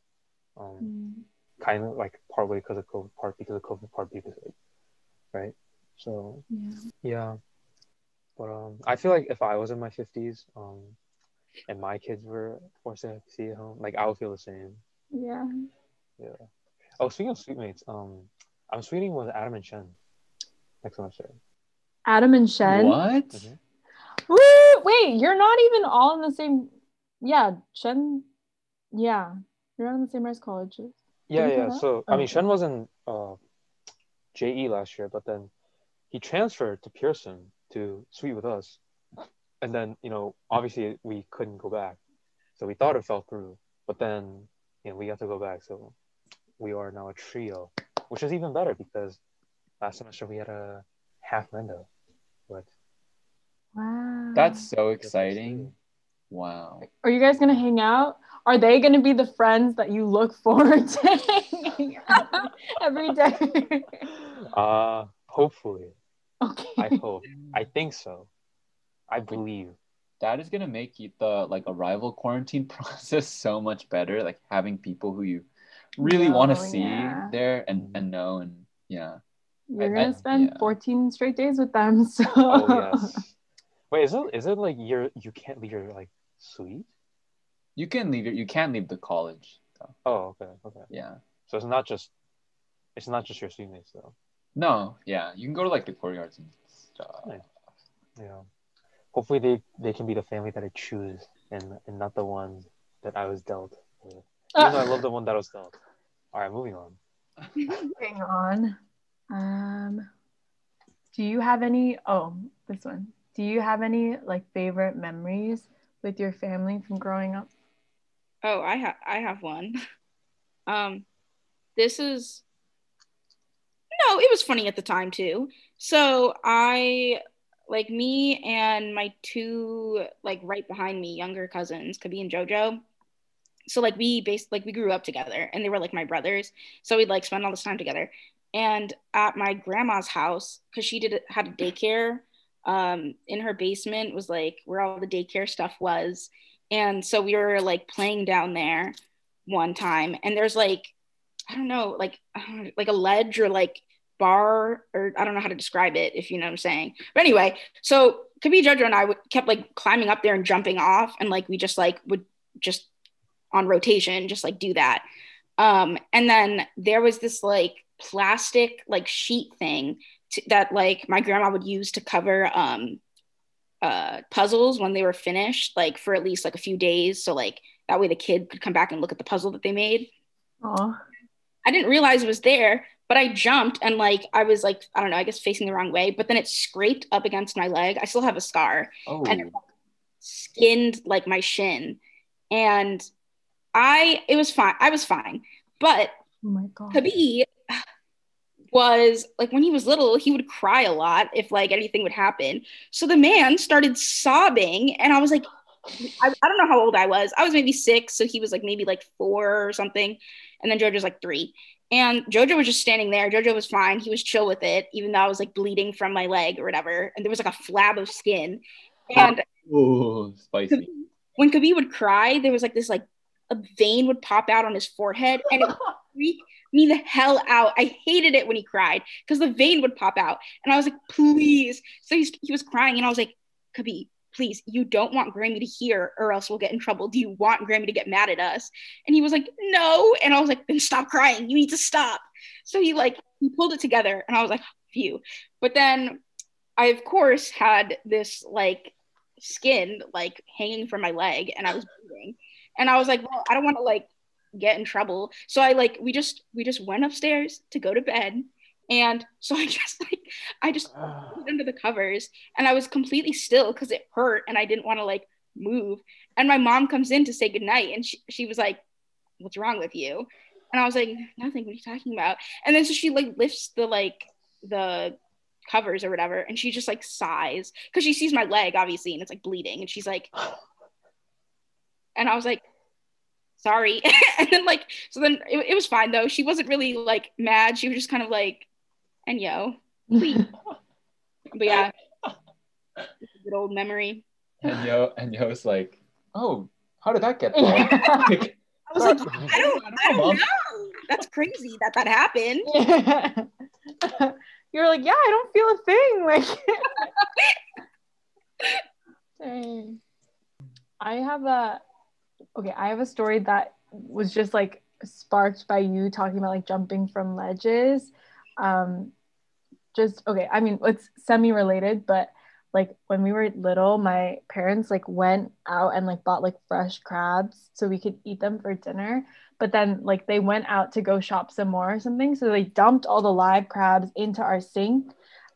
Um, Mm. kind of like partly because of COVID, part because of COVID, part because of, right? So Yeah. yeah, but um, I feel like if I was in my fifties, um, and my kids were forced to see at home, like I would feel the same. Yeah. Yeah. Oh, speaking of suite mates, um, I'm sweeting with Adam and Shen next semester. Adam and. Shen. What? Mhm. Woo! Wait, you're not even all in the same. Yeah, Shen. Yeah, you're not in the same race colleges. Yeah, yeah. know that? So I mean, okay. Shen was in uh, JE last year, but then he transferred to Pierson to suite with us, and then you know obviously we couldn't go back, so we thought it fell through, but then you know we got to go back, so we are now a trio, which is even better because last semester we had a half window, but Wow. That's so exciting. Wow. Are you guys gonna hang out? Are they gonna be the friends that you look forward to every day? uh hopefully okay. I hope I think so, I believe. That is gonna make the like arrival quarantine process so much better. Like having people who you really want to Oh, see yeah. there and, mm-hmm. and know and yeah. You're I- gonna I- spend yeah. 14 straight days with them. So Oh yes. Wait, is it is it like you're you can't leave your like suite? You can leave it. You can't leave the college. Though. Oh, okay, okay. Yeah. So it's not just it's not just your suite though. No. Yeah. You can go to like the courtyards and stuff. Nice. Yeah. Hopefully they they can be the family that I choose and and not the one that I was dealt. with. Even though I love the one that I was dealt. All right, moving on. Hang on. Um, do you have any? Oh, this one. Do you have any like favorite memories with your family from growing up? Oh, I have I have one. Um, this is no, it was funny at the time too. So I like me and my two like right behind me younger cousins, Kabi and Jojo. So like we based like we grew up together and they were like my brothers. So we'd like spend all this time together. And at my grandma's house, because she did had a daycare, um, in her basement was like where all the daycare stuff was. And so we were like playing down there one time, and there's like, I don't know, like like a ledge or like bar, or I don't know how to describe it if you know what I'm saying. But anyway, so Kabi Jojo and I would, kept like climbing up there and jumping off, and like we just like would just on rotation, just like do that. Um, and then there was this like plastic like sheet thing to, that like my grandma would use to cover um uh puzzles when they were finished like for at least like a few days so like that way the kid could come back and look at the puzzle that they made Oh, i didn't realize it was there but i jumped and like i was like i don't know i guess facing the wrong way but then it scraped up against my leg i still have a scar Oh. and it oh. skinned like my shin and i it was fine i was fine but oh my god. Kabi was like when he was little, he would cry a lot if like anything would happen. So the man started sobbing, and I was like, I, I don't know how old I was. I was maybe six, so he was like maybe like four or something, and then Jojo's like three. And Jojo was just standing there. Jojo was fine. He was chill with it, even though I was like bleeding from my leg or whatever. And there was like a flab of skin. And Ooh, spicy. when Kabi would cry, there was like this like a vein would pop out on his forehead, and it would freak me the hell out. I hated it when he cried because the vein would pop out, and I was like, please. So he's, he was crying, and I was like, Kabi, please, you don't want Grammy to hear, or else we'll get in trouble. Do you want Grammy to get mad at us? And he was like, no. And I was like, then stop crying. You need to stop. So he like he pulled it together, and I was like, phew. But then I of course had this like skin like hanging from my leg and I was bleeding. And I was like, well, I don't want to like get in trouble. So I like we just we just went upstairs to go to bed. And so I just like I just put ah. under the covers and I was completely still because it hurt and I didn't want to like move. And my mom comes in to say goodnight and she, she was like, What's wrong with you? And I was like, Nothing, what are you talking about? And then so she like lifts the like the covers or whatever and she just like sighs because she sees my leg obviously and it's like bleeding and she's like and I was like, sorry. and then like so then it, it was fine though. She wasn't really like mad. She was just kind of like, and yo, please. but yeah, good old memory. And yo, and yo yo's like, oh, how did that get there? Like, I was like, I don't, I don't Mom. know. That's crazy that that happened. You're like, yeah, I don't feel a thing. Like, dang. I have a okay. I have a story that was just like sparked by you talking about like jumping from ledges. Um, just okay. I mean, it's semi-related, but like when we were little, my parents like went out and like bought like fresh crabs so we could eat them for dinner. But then like they went out to go shop some more or something. So they dumped all the live crabs into our sink.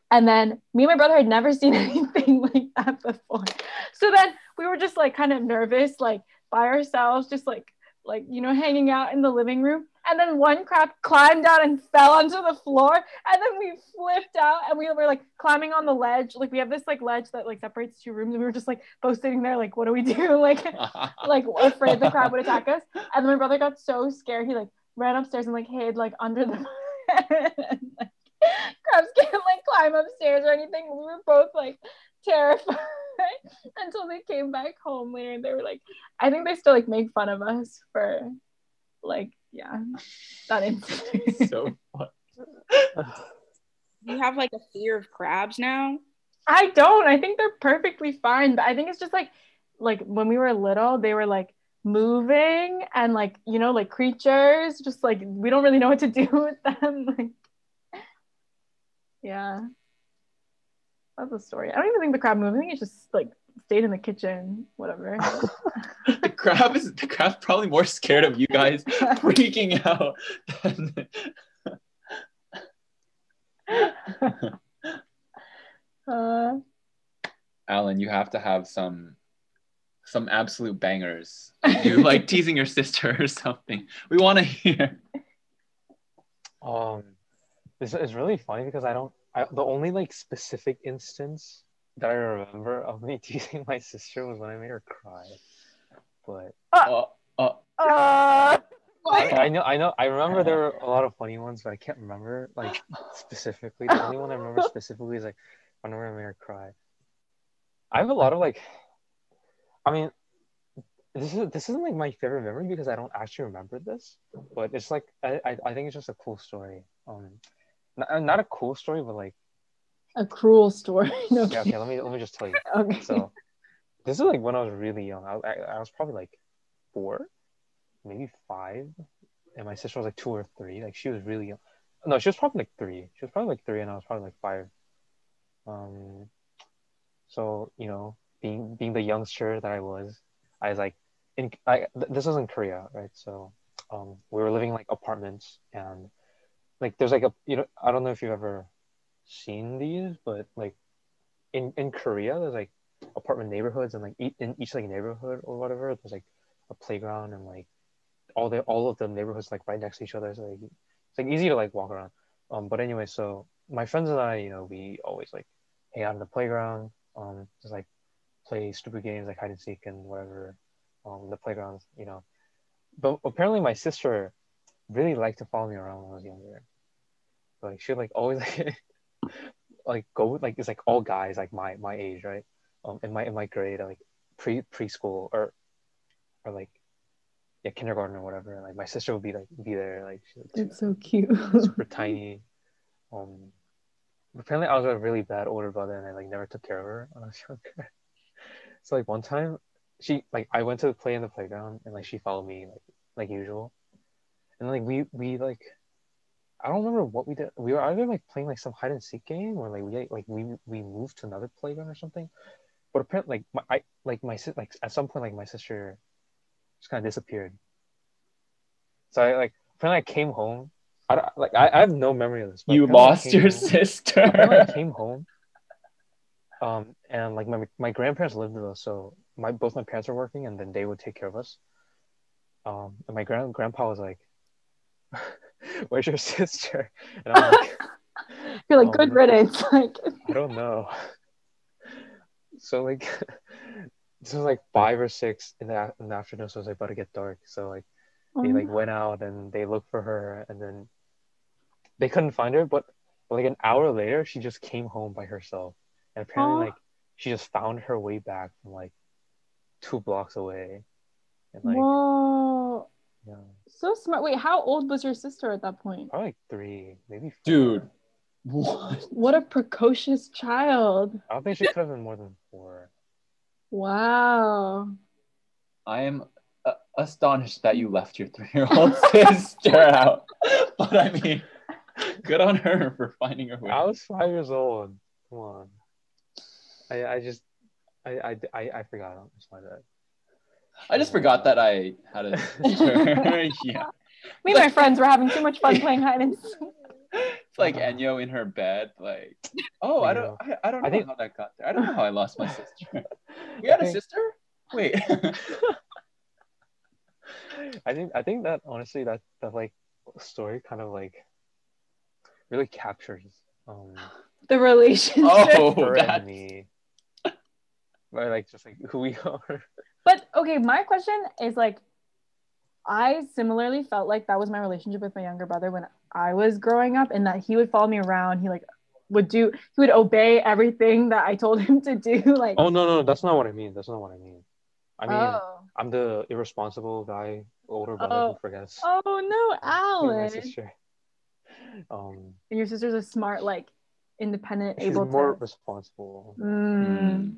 And then me and my brother had never seen anything like that before. So then we were just like kind of nervous, like by ourselves, just like like you know, hanging out in the living room. And then one crab climbed down and fell onto the floor. And then we flipped out and we were like climbing on the ledge. Like we have this like ledge that like separates two rooms. And we were just like both sitting there, like, what do we do? Like like afraid the crab would attack us. And then my brother got so scared, he like ran upstairs and like hid like under the and, like, crabs can't like climb upstairs or anything. We were both like terrified until they came back home later and they were like, I think they still like make fun of us for like yeah that incident. so fun. You have like a fear of crabs now. I don't. I think they're perfectly fine. But I think it's just like like when we were little, they were like moving and like you know like creatures. Just like we don't really know what to do with them. Like yeah, that's the story. I don't even think the crab moved. I think it just like stayed in the kitchen. Whatever. the crab is the crab's probably more scared of you guys freaking out than uh, Alan, you have to have some some absolute bangers. You like teasing your sister or something. We want to hear. Um, this is really funny because I don't. I, the only like specific instance that I remember of me teasing my sister was when I made her cry. But Uh, uh, uh, I, I know, I know, I remember there were a lot of funny ones, but I can't remember like specifically. The only one I remember specifically is like whenever I made her cry. I have a lot of like, I mean, this is this isn't like my favorite memory because I don't actually remember this, but it's like I I, I think it's just a cool story. Um, not, not a cool story, but like a cruel story. No, yeah, okay, let me let me just tell you. okay. So this is like when I was really young. I, I, I was probably like four, maybe five, and my sister was like two or three. Like she was really young. No, she was probably like three. She was probably like three, and I was probably like five. Um, so you know, being being the youngster that I was, I was like, in I th- this was in Korea, right? So, um, we were living in, like apartments, and like there's like a you know I don't know if you've ever seen these, but like in in Korea, there's like apartment neighborhoods, and like each, in each like neighborhood or whatever, there's like a playground and like all the all of the neighborhoods like right next to each other, so like it's like easy to like walk around. Um, but anyway, so my friends and I, you know, we always like hang out in the playground, um, just like play stupid games like hide and seek and whatever, um, the playgrounds, you know. But apparently, my sister really liked to follow me around when I was younger. Like she like always like like go with like it's like all guys like my my age, right? Um, in my in my grade, like pre preschool or or like yeah kindergarten or whatever. And, like my sister would be like be there, like she, like, It's so cute. super tiny. Um, apparently I was a really bad older brother, and I like never took care of her when I was younger. so like one time, she like I went to play in the playground, and like she followed me like like usual, and like we we like I don't remember what we did. We were either like playing like some hide and seek game, or like we like we we moved to another playground or something. But apparently, like my I like my like at some point like my sister just kind of disappeared. So I like apparently I came home. I don't, like I, I have no memory of this. you lost your home- sister. I came home. Um and like my my grandparents lived with us, so my both my parents were working, and then they would take care of us. Um, and my grand grandpa was like, "Where's your sister?" And I'm like, You're like Oh, good no. riddance. Like "I don't know." So like, this was like five or six in the in the afternoon, so it was like about to get dark. So like, they um, like went out and they looked for her, and then they couldn't find her. But like an hour later, she just came home by herself, and apparently Aw. like she just found her way back from like two blocks away, and like whoa, yeah, so smart. Wait, how old was your sister at that point? probably like three, maybe. Four. Dude. What? What a precocious child. I don't think she could have been more than four. Wow. I am uh, astonished that you left your three-year-old sister out. But I mean, good on her for finding her way. I was five years old. Come on. I I just I I I, I forgot. It's my bad. I just forgot that I had a sister. yeah. Me and my friends were having too much fun playing hide and seek. It's like Enyo in her bed, like, oh, I don't, I, I don't know I think- how that got there. I don't know how I lost my sister. We had a sister? Wait. I think I think that honestly that that like story kind of like really captures um The relationship. Oh, her me. Or like just like who we are. But okay, my question is like, I similarly felt like that was my relationship with my younger brother when I was growing up, and that he would follow me around. He like would do, he would obey everything that I told him to do. Like, Oh no no that's not what I mean. That's not what I mean. I mean oh, I'm the irresponsible guy, older brother Oh. who forgets. oh no, my sister. Um, And your sister's a smart, like, independent, she's able She's more to. responsible. Mm.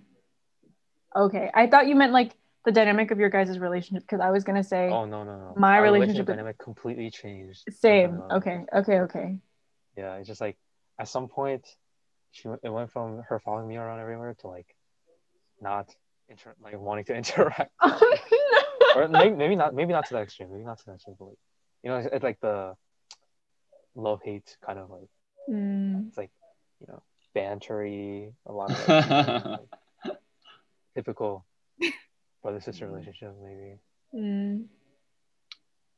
Okay, I thought you meant like the dynamic of your guys' relationship because I was gonna say Oh no no no. My Our relationship with- dynamic completely changed. same. Okay, okay, okay. Yeah, it's just like at some point, she went- it went from her following me around everywhere to like not inter- like wanting to interact, or maybe, maybe not maybe not to that extreme, maybe not to that extreme, but like you know, it's, it's like the love hate kind of like Mm. it's like you know bantery, a lot of like, like, typical brother sister relationship maybe. Mm.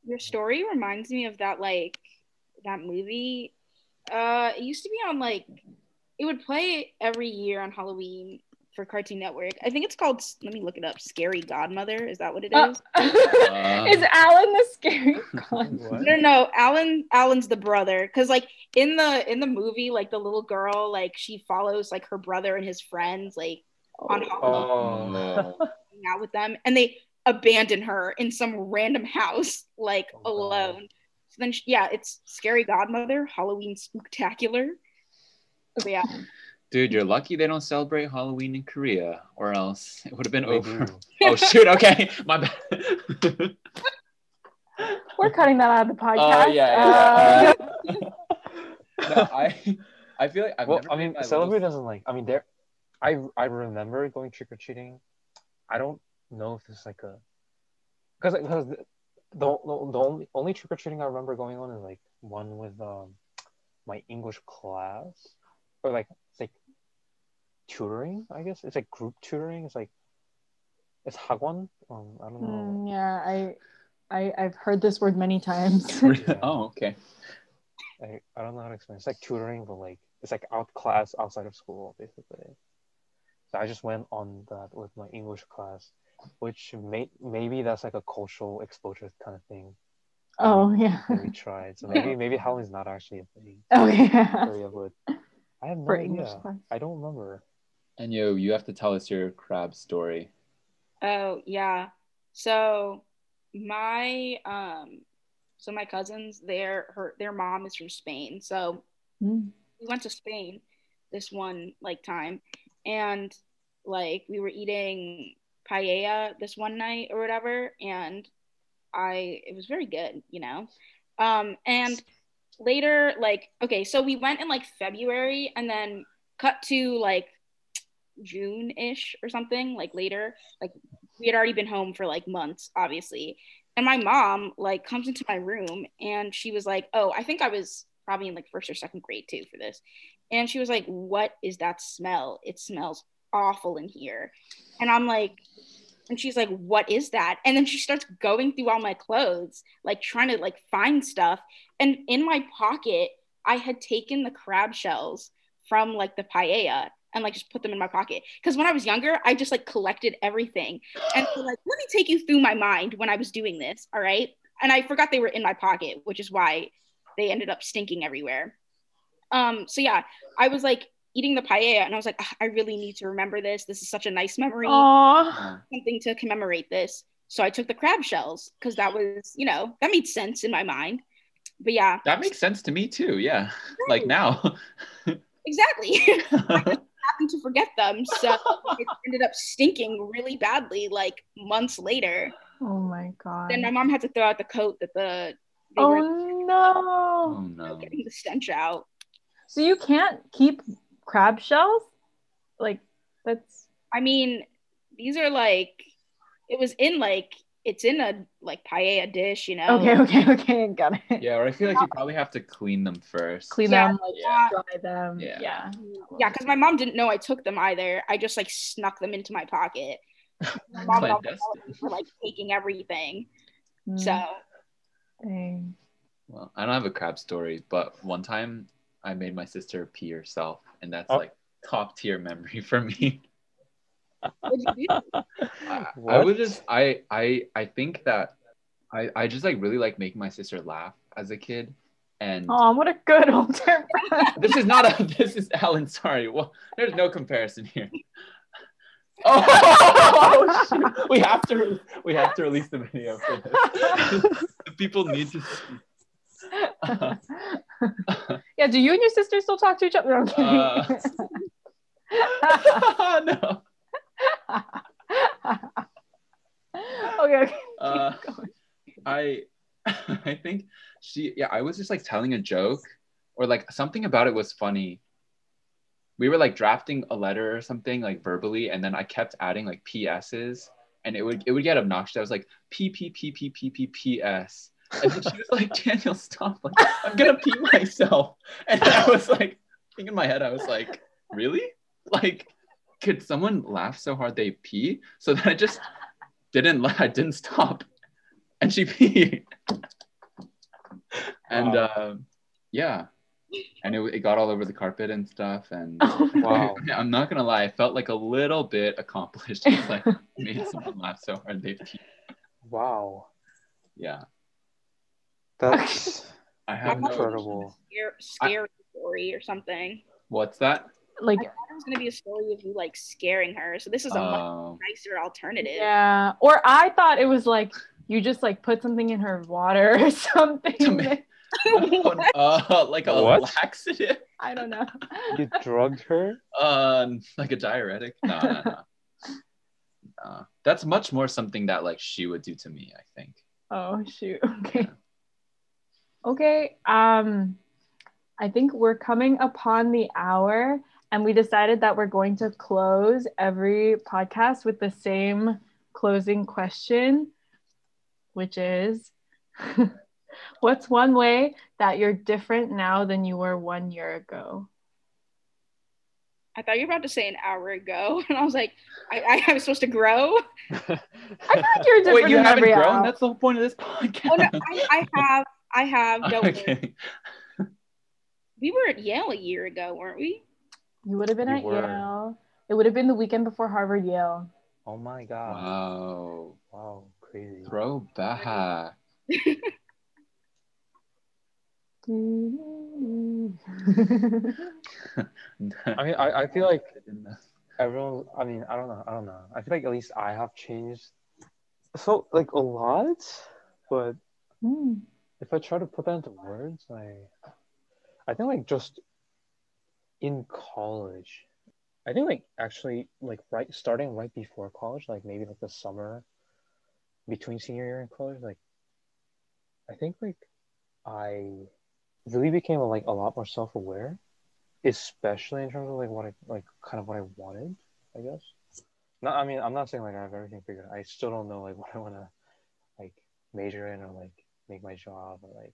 Your story reminds me of that like that movie. Uh, it used to be on like it would play every year on Halloween for Cartoon Network. I think it's called. Let me look it up. Scary Godmother. Is that what it is? Uh, is? is Alan the scary god? What? No, no, no. Alan. Alan's the brother. Cause like in the in the movie, like the little girl, like she follows like her brother and his friends, like on Halloween, Oh. no. hang out with them, and they abandon her in some random house, like Oh, God. alone. So then, she, yeah, it's Scary Godmother, Halloween Spooktacular. So yeah, Dude, you're lucky they don't celebrate Halloween in Korea, or else it would have been They over. do. oh shoot! Okay, my bad. We're cutting that out of the podcast. Oh yeah. Uh, no, I I feel like I've well, never I mean, celebrate little- doesn't like. I mean, there, I I remember going trick or treating. I don't know if it's like a, because because the, the the only only trick or treating I remember going on is like one with um my English class, or like it's like tutoring. I guess it's like group tutoring. It's like it's hagwon. Um, I don't know. mm, yeah, I, I, I've heard this word many times. oh, okay. I, I don't know how to explain. It's like tutoring, but like it's like out class outside of school, basically. So I just went on that with my English class, which may maybe that's like a cultural exposure kind of thing oh yeah. we tried. So maybe maybe Halloween's not actually a thing. Oh yeah. Korea would. I have no For idea. English class. I don't remember. And yo, you have to tell us your crab story. Oh yeah. So my um so my cousins, their her their mom is from Spain. So Mm. we went to Spain this one like time and like we were eating paella this one night or whatever and I it was very good, you know. Um and later like okay, so we went in like February and then cut to like June-ish or something, like later, like we had already been home for like months, obviously. And my mom like comes into my room and she was like, "Oh, I think I was probably in like first or second grade too for this." And she was like, "What is that smell? It smells awful in here." And I'm like, And she's like, "What is that?" And then she starts going through all my clothes, like trying to like find stuff. And in my pocket, I had taken the crab shells from like the paella and like just put them in my pocket. Because when I was younger, I just like collected everything. And so, like, let me take you through my mind when I was doing this. All right. And I forgot they were in my pocket, which is why they ended up stinking everywhere. Um, so yeah, I was like eating the paella and I was like, "Ah, I really need to remember this. This is such a nice memory, Aw. something to commemorate this. So I took the crab shells because that was, you know, that made sense in my mind. But yeah, That makes sense to me too. Yeah. Like now. exactly. I happened to forget them. So it ended up stinking really badly like months later. Oh my god. Then my mom had to throw out the coat that the they were Oh no. oh no. getting the stench out. So you can't keep crab shells? Like that's I mean, these are like it was in like it's in a like paella dish, you know. okay, okay, okay, got it. Yeah, or I feel like you probably have to clean them first. Clean Yeah. them, like Yeah. dry them. Yeah. Yeah. Yeah, because my mom didn't know I took them either. I just like snuck them into my pocket. My mom and all my Clandestine. relatives were like taking everything. Mm, So dang. Well, I don't have a crab story, but one time I made my sister pee herself, and that's Oh. like top tier memory for me. what'd you do? I, I What? would just I I I think that I I just like really like making my sister laugh as a kid, and Oh, what a good older brother. this is not a this is Alan. Sorry, well, there's no comparison here. Oh, shoot. we have to we have to release the video for this. People need to see. Yeah, do you and your sister still talk to each other? Kidding. Uh, no. okay, okay. Uh. I I think she yeah, I was just like telling a joke or like something about it was funny. We were like drafting a letter or something like verbally, and then I kept adding like PSs and it would it would get obnoxious. I was like P P P P P P P S. And then she was like, Daniel, stop. Like, I'm gonna pee myself. And I was like, thinking in my head, I was like, really? Like, could someone laugh so hard they pee? So then I just didn't la- I didn't stop. And she peed. and Wow. um yeah. And it, it got all over the carpet and stuff. And Wow. I'm not gonna lie, I felt like a little bit accomplished. It's like made someone laugh so hard they peed. Wow. Yeah. That's I have no incredible. Scare, scary story or something. what's that? Like, I thought it was gonna be a story of you like scaring her. So this is a much Um, nicer alternative. yeah. Or I thought it was like you just like put something in her water or something. To me- uh, like a What? laxative, I don't know. You drugged her? uh, like a diuretic. No, no, no. Uh, that's much more something that like she would do to me. I think. Oh shoot. Okay. Okay. Um I think we're coming upon the hour and we decided that we're going to close every podcast with the same closing question, which is what's one way that you're different now than you were one year ago? I thought you were about to say an hour ago, and I was like, I, I, I was supposed to grow. I feel like you're different Wait, you haven't grown? hour. That's the whole point of this podcast. Oh no, I, I have, I have. Don't worry. okay. We were at Yale a year ago, weren't we? You would have been You at were. Yale. It would have been the weekend before Harvard Yale. Oh my god. Wow. Wow, crazy. Throwback. I mean, I, I feel like everyone i mean i don't know i don't know i feel like at least i have changed so like a lot but Hmm. If i try to put that into words I i think like just in college i think like actually like right starting right before college like maybe like the summer between senior year and college like i think like i really became like a lot more self-aware especially in terms of like what I like kind of what I wanted, I guess. Not I mean I'm not saying like I have everything figured out. I still don't know like what I wanna like major in or like make my job or like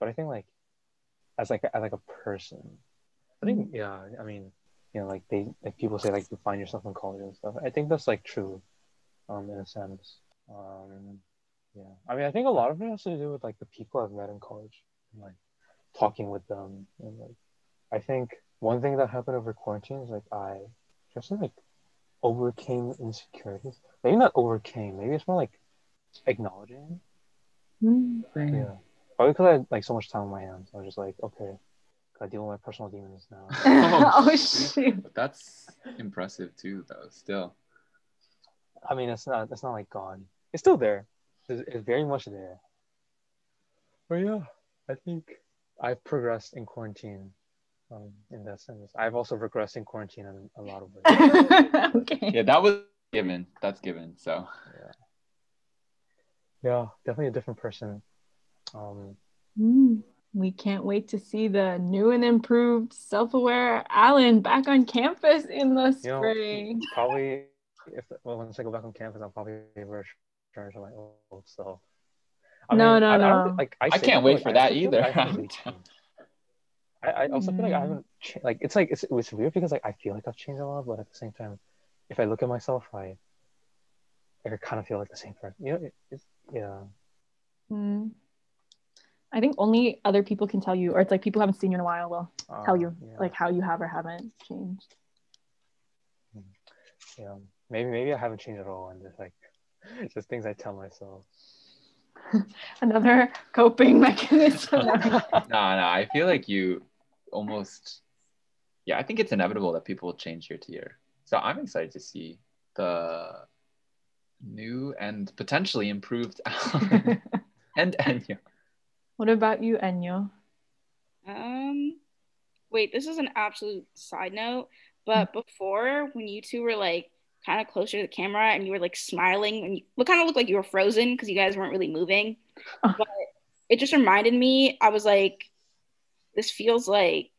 but I think like as like as like a person. I think yeah, I mean, you know, like they like people say like you find yourself in college and stuff. I think that's like true. um, in a sense. Um, yeah, I mean, I think a lot of it has to do with like the people I've met in college, and, like talking with them, and like I think one thing that happened over quarantine is like I just like overcame insecurities. Maybe not overcame. Maybe it's more like acknowledging. Mm. Yeah, probably because I had like so much time on my hands. I was just like, okay, gotta deal with my personal demons now. oh shoot. But that's impressive too, though. Still. I mean, it's not it's not like gone. It's still there. It's, it's very much there. But yeah, I think I've progressed in quarantine. Um, in that sense, I've also regressed in quarantine in a lot of ways. okay. Yeah, that was given. That's given. So yeah, definitely a different person. Um, Mm. We can't wait to see the new and improved self-aware Alan back on campus in the you know, spring. probably if well, once I go back on campus, I'll probably return to my old self. No, no, I, I no. think- like, I say can't that, wait like, for I that also feel like either. I haven't. I, I also feel like I Mm. haven't cha- like it's like it's it's weird because like I feel like I've changed a lot, but at the same time, if I look at myself, I I kind of feel like the same person. You know, it, it's yeah. Mm. I think only other people can tell you, or it's like people who haven't seen you in a while will tell uh, you yeah, like how you have or haven't changed. yeah. Maybe maybe I haven't changed at all, and just like just things I tell myself. Another coping mechanism. no, no. I feel like you almost. Yeah, I think it's inevitable that people will change year to year. So I'm excited to see the new and potentially improved Alan and Enya. what about you, Enyo? Um, wait, this is an absolute side note, but before when you two were like kind of closer to the camera and you were like smiling and you what kind of looked like you were frozen because you guys weren't really moving, Oh. but it just reminded me. I was like, this feels like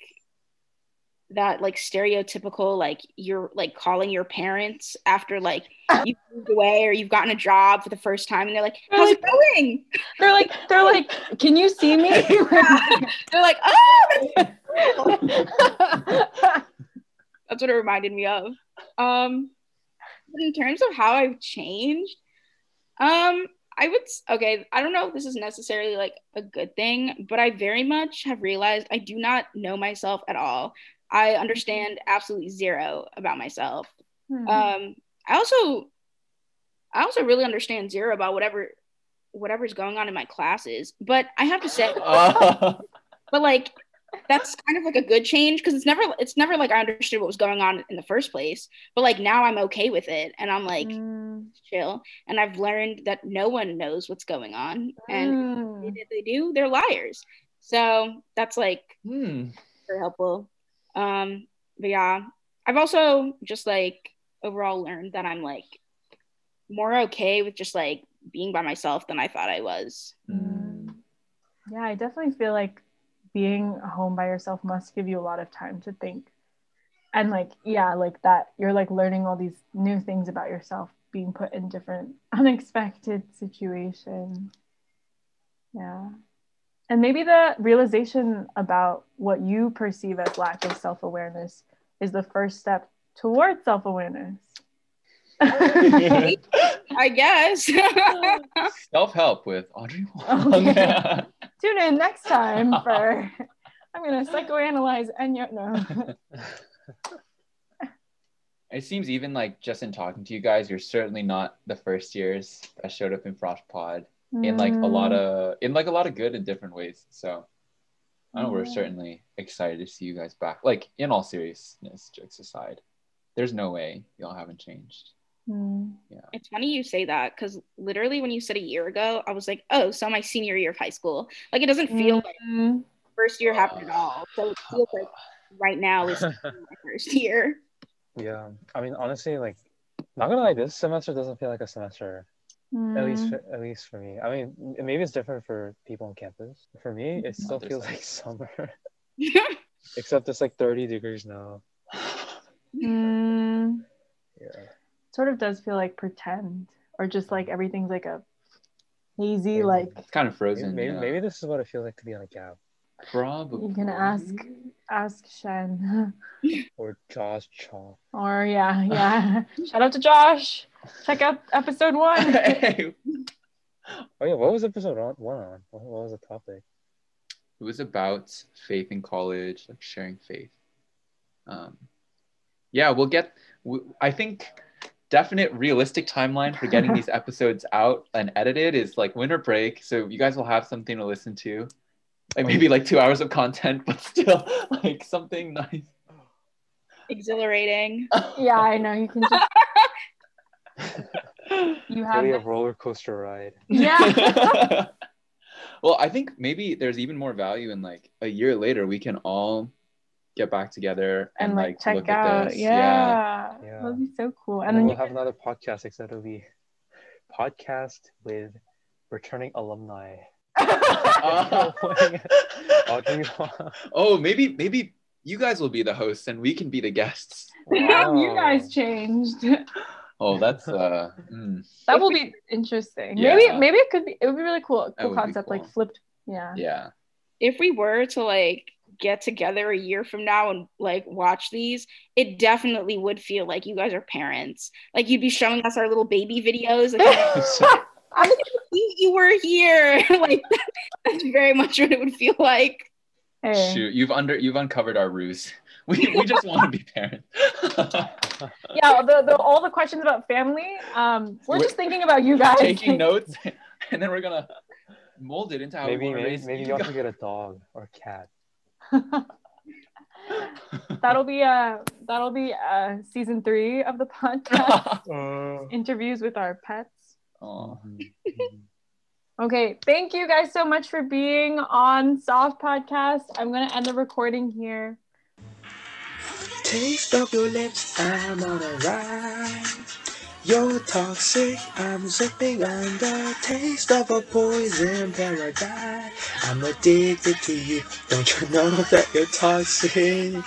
that like stereotypical like you're like calling your parents after like you moved away or you've gotten a job for the first time and they're like how's it going They're like, they're like, can you see me? they're like oh that's what it reminded me of. Um, in terms of how I've changed, um, I would okay. I don't know if this is necessarily like a good thing, but I very much have realized I do not know myself at all. I understand absolutely zero about myself. Hmm. Um, I also, I also really understand zero about whatever, whatever's going on in my classes. But I have to say, but like that's kind of like a good change because it's never it's never like I understood what was going on in the first place. But like now I'm okay with it and I'm like Mm. chill. And I've learned that no one knows what's going on. And Mm. if they do, they're liars. So that's like Hmm. very helpful. Um, but yeah, I've also just like overall learned that I'm like more okay with just like being by myself than I thought I was. Mm. Yeah, I definitely feel like being home by yourself must give you a lot of time to think. And like, yeah, like that you're like learning all these new things about yourself, being put in different unexpected situations. Yeah. And maybe the realization about what you perceive as lack of self awareness is the first step towards self awareness. I guess. Self help with Audrey Okay. Tune in next time for I'm gonna psychoanalyze Enya. No. it seems even like just in talking to you guys, you're certainly not the first years that showed up in Frosh Pod in like a lot of in like a lot of good in different ways. So I know we're certainly excited to see you guys back. Like in all seriousness, jokes aside, there's no way y'all haven't changed. Mm. It's funny you say that because literally when you said a year ago, I was like, oh, so my senior year of high school. Like it doesn't feel like Mm. first year happened at all. So it feels like right now is my first year. Yeah, I mean, honestly, like, not gonna lie, this semester doesn't feel like a semester. At least, Mm. for, at least for me. I mean, maybe it's different for people on campus. For me, it still Others feels like- like summer, except it's like 30 degrees now. Mm. Yeah, Sort of does feel like pretend, or just like everything's like a hazy, Maybe. like It's kind of frozen. maybe, yeah. maybe this is what it feels like to be on a gap Probably. you can ask ask Shen. or Josh Chaw. or yeah, yeah. Shout out to Josh. Check out episode one. it Oh yeah, what was episode on, one on? What, what was the topic? It was about faith in college, like sharing faith. Um, yeah, we'll get. I think definite realistic timeline for getting these episodes out and edited is like winter break, so you guys will have something to listen to. Like maybe like two hours of content, but still like something nice. Exhilarating. yeah, I know. You can just you have Really a roller coaster ride. yeah. well, I think maybe there's even more value in like a year later we can all get back together and like check look out. at this. Yeah. Yeah. That'd be so cool. And, And then then we'll you have another podcast, except it'll be podcast with returning alumni. Uh, oh, maybe maybe you guys will be the hosts and we can be the guests. you guys changed. Oh, that's uh mm, that will be interesting. Yeah. Maybe maybe it could be it would be really cool. Cool would be concept, like flipped. Yeah. yeah. if we were to like get together a year from now and like watch these, it definitely would feel like you guys are parents. Like you'd be showing us our little baby videos. Like, "Oh, look how cute you were here. like that's very much what it would feel like. Hey. Shoot, you've under you've uncovered our ruse. We, we just want to be parents. Yeah, the, the all the questions about family. Um, we're, We're just thinking about you guys. Taking notes and then we're gonna mold it into how maybe we want to maybe, raise maybe you you also get a dog or a cat. that'll be uh that'll be uh season three of the podcast. Interviews with our pets. Aw. Okay, thank you guys so much for being on Soft Podcast. I'm gonna end the recording here. Taste of your lips, I'm on a ride. You're toxic, I'm zipping under. Taste of a poison paradise. I'm addicted to you. Don't you know that you're toxic?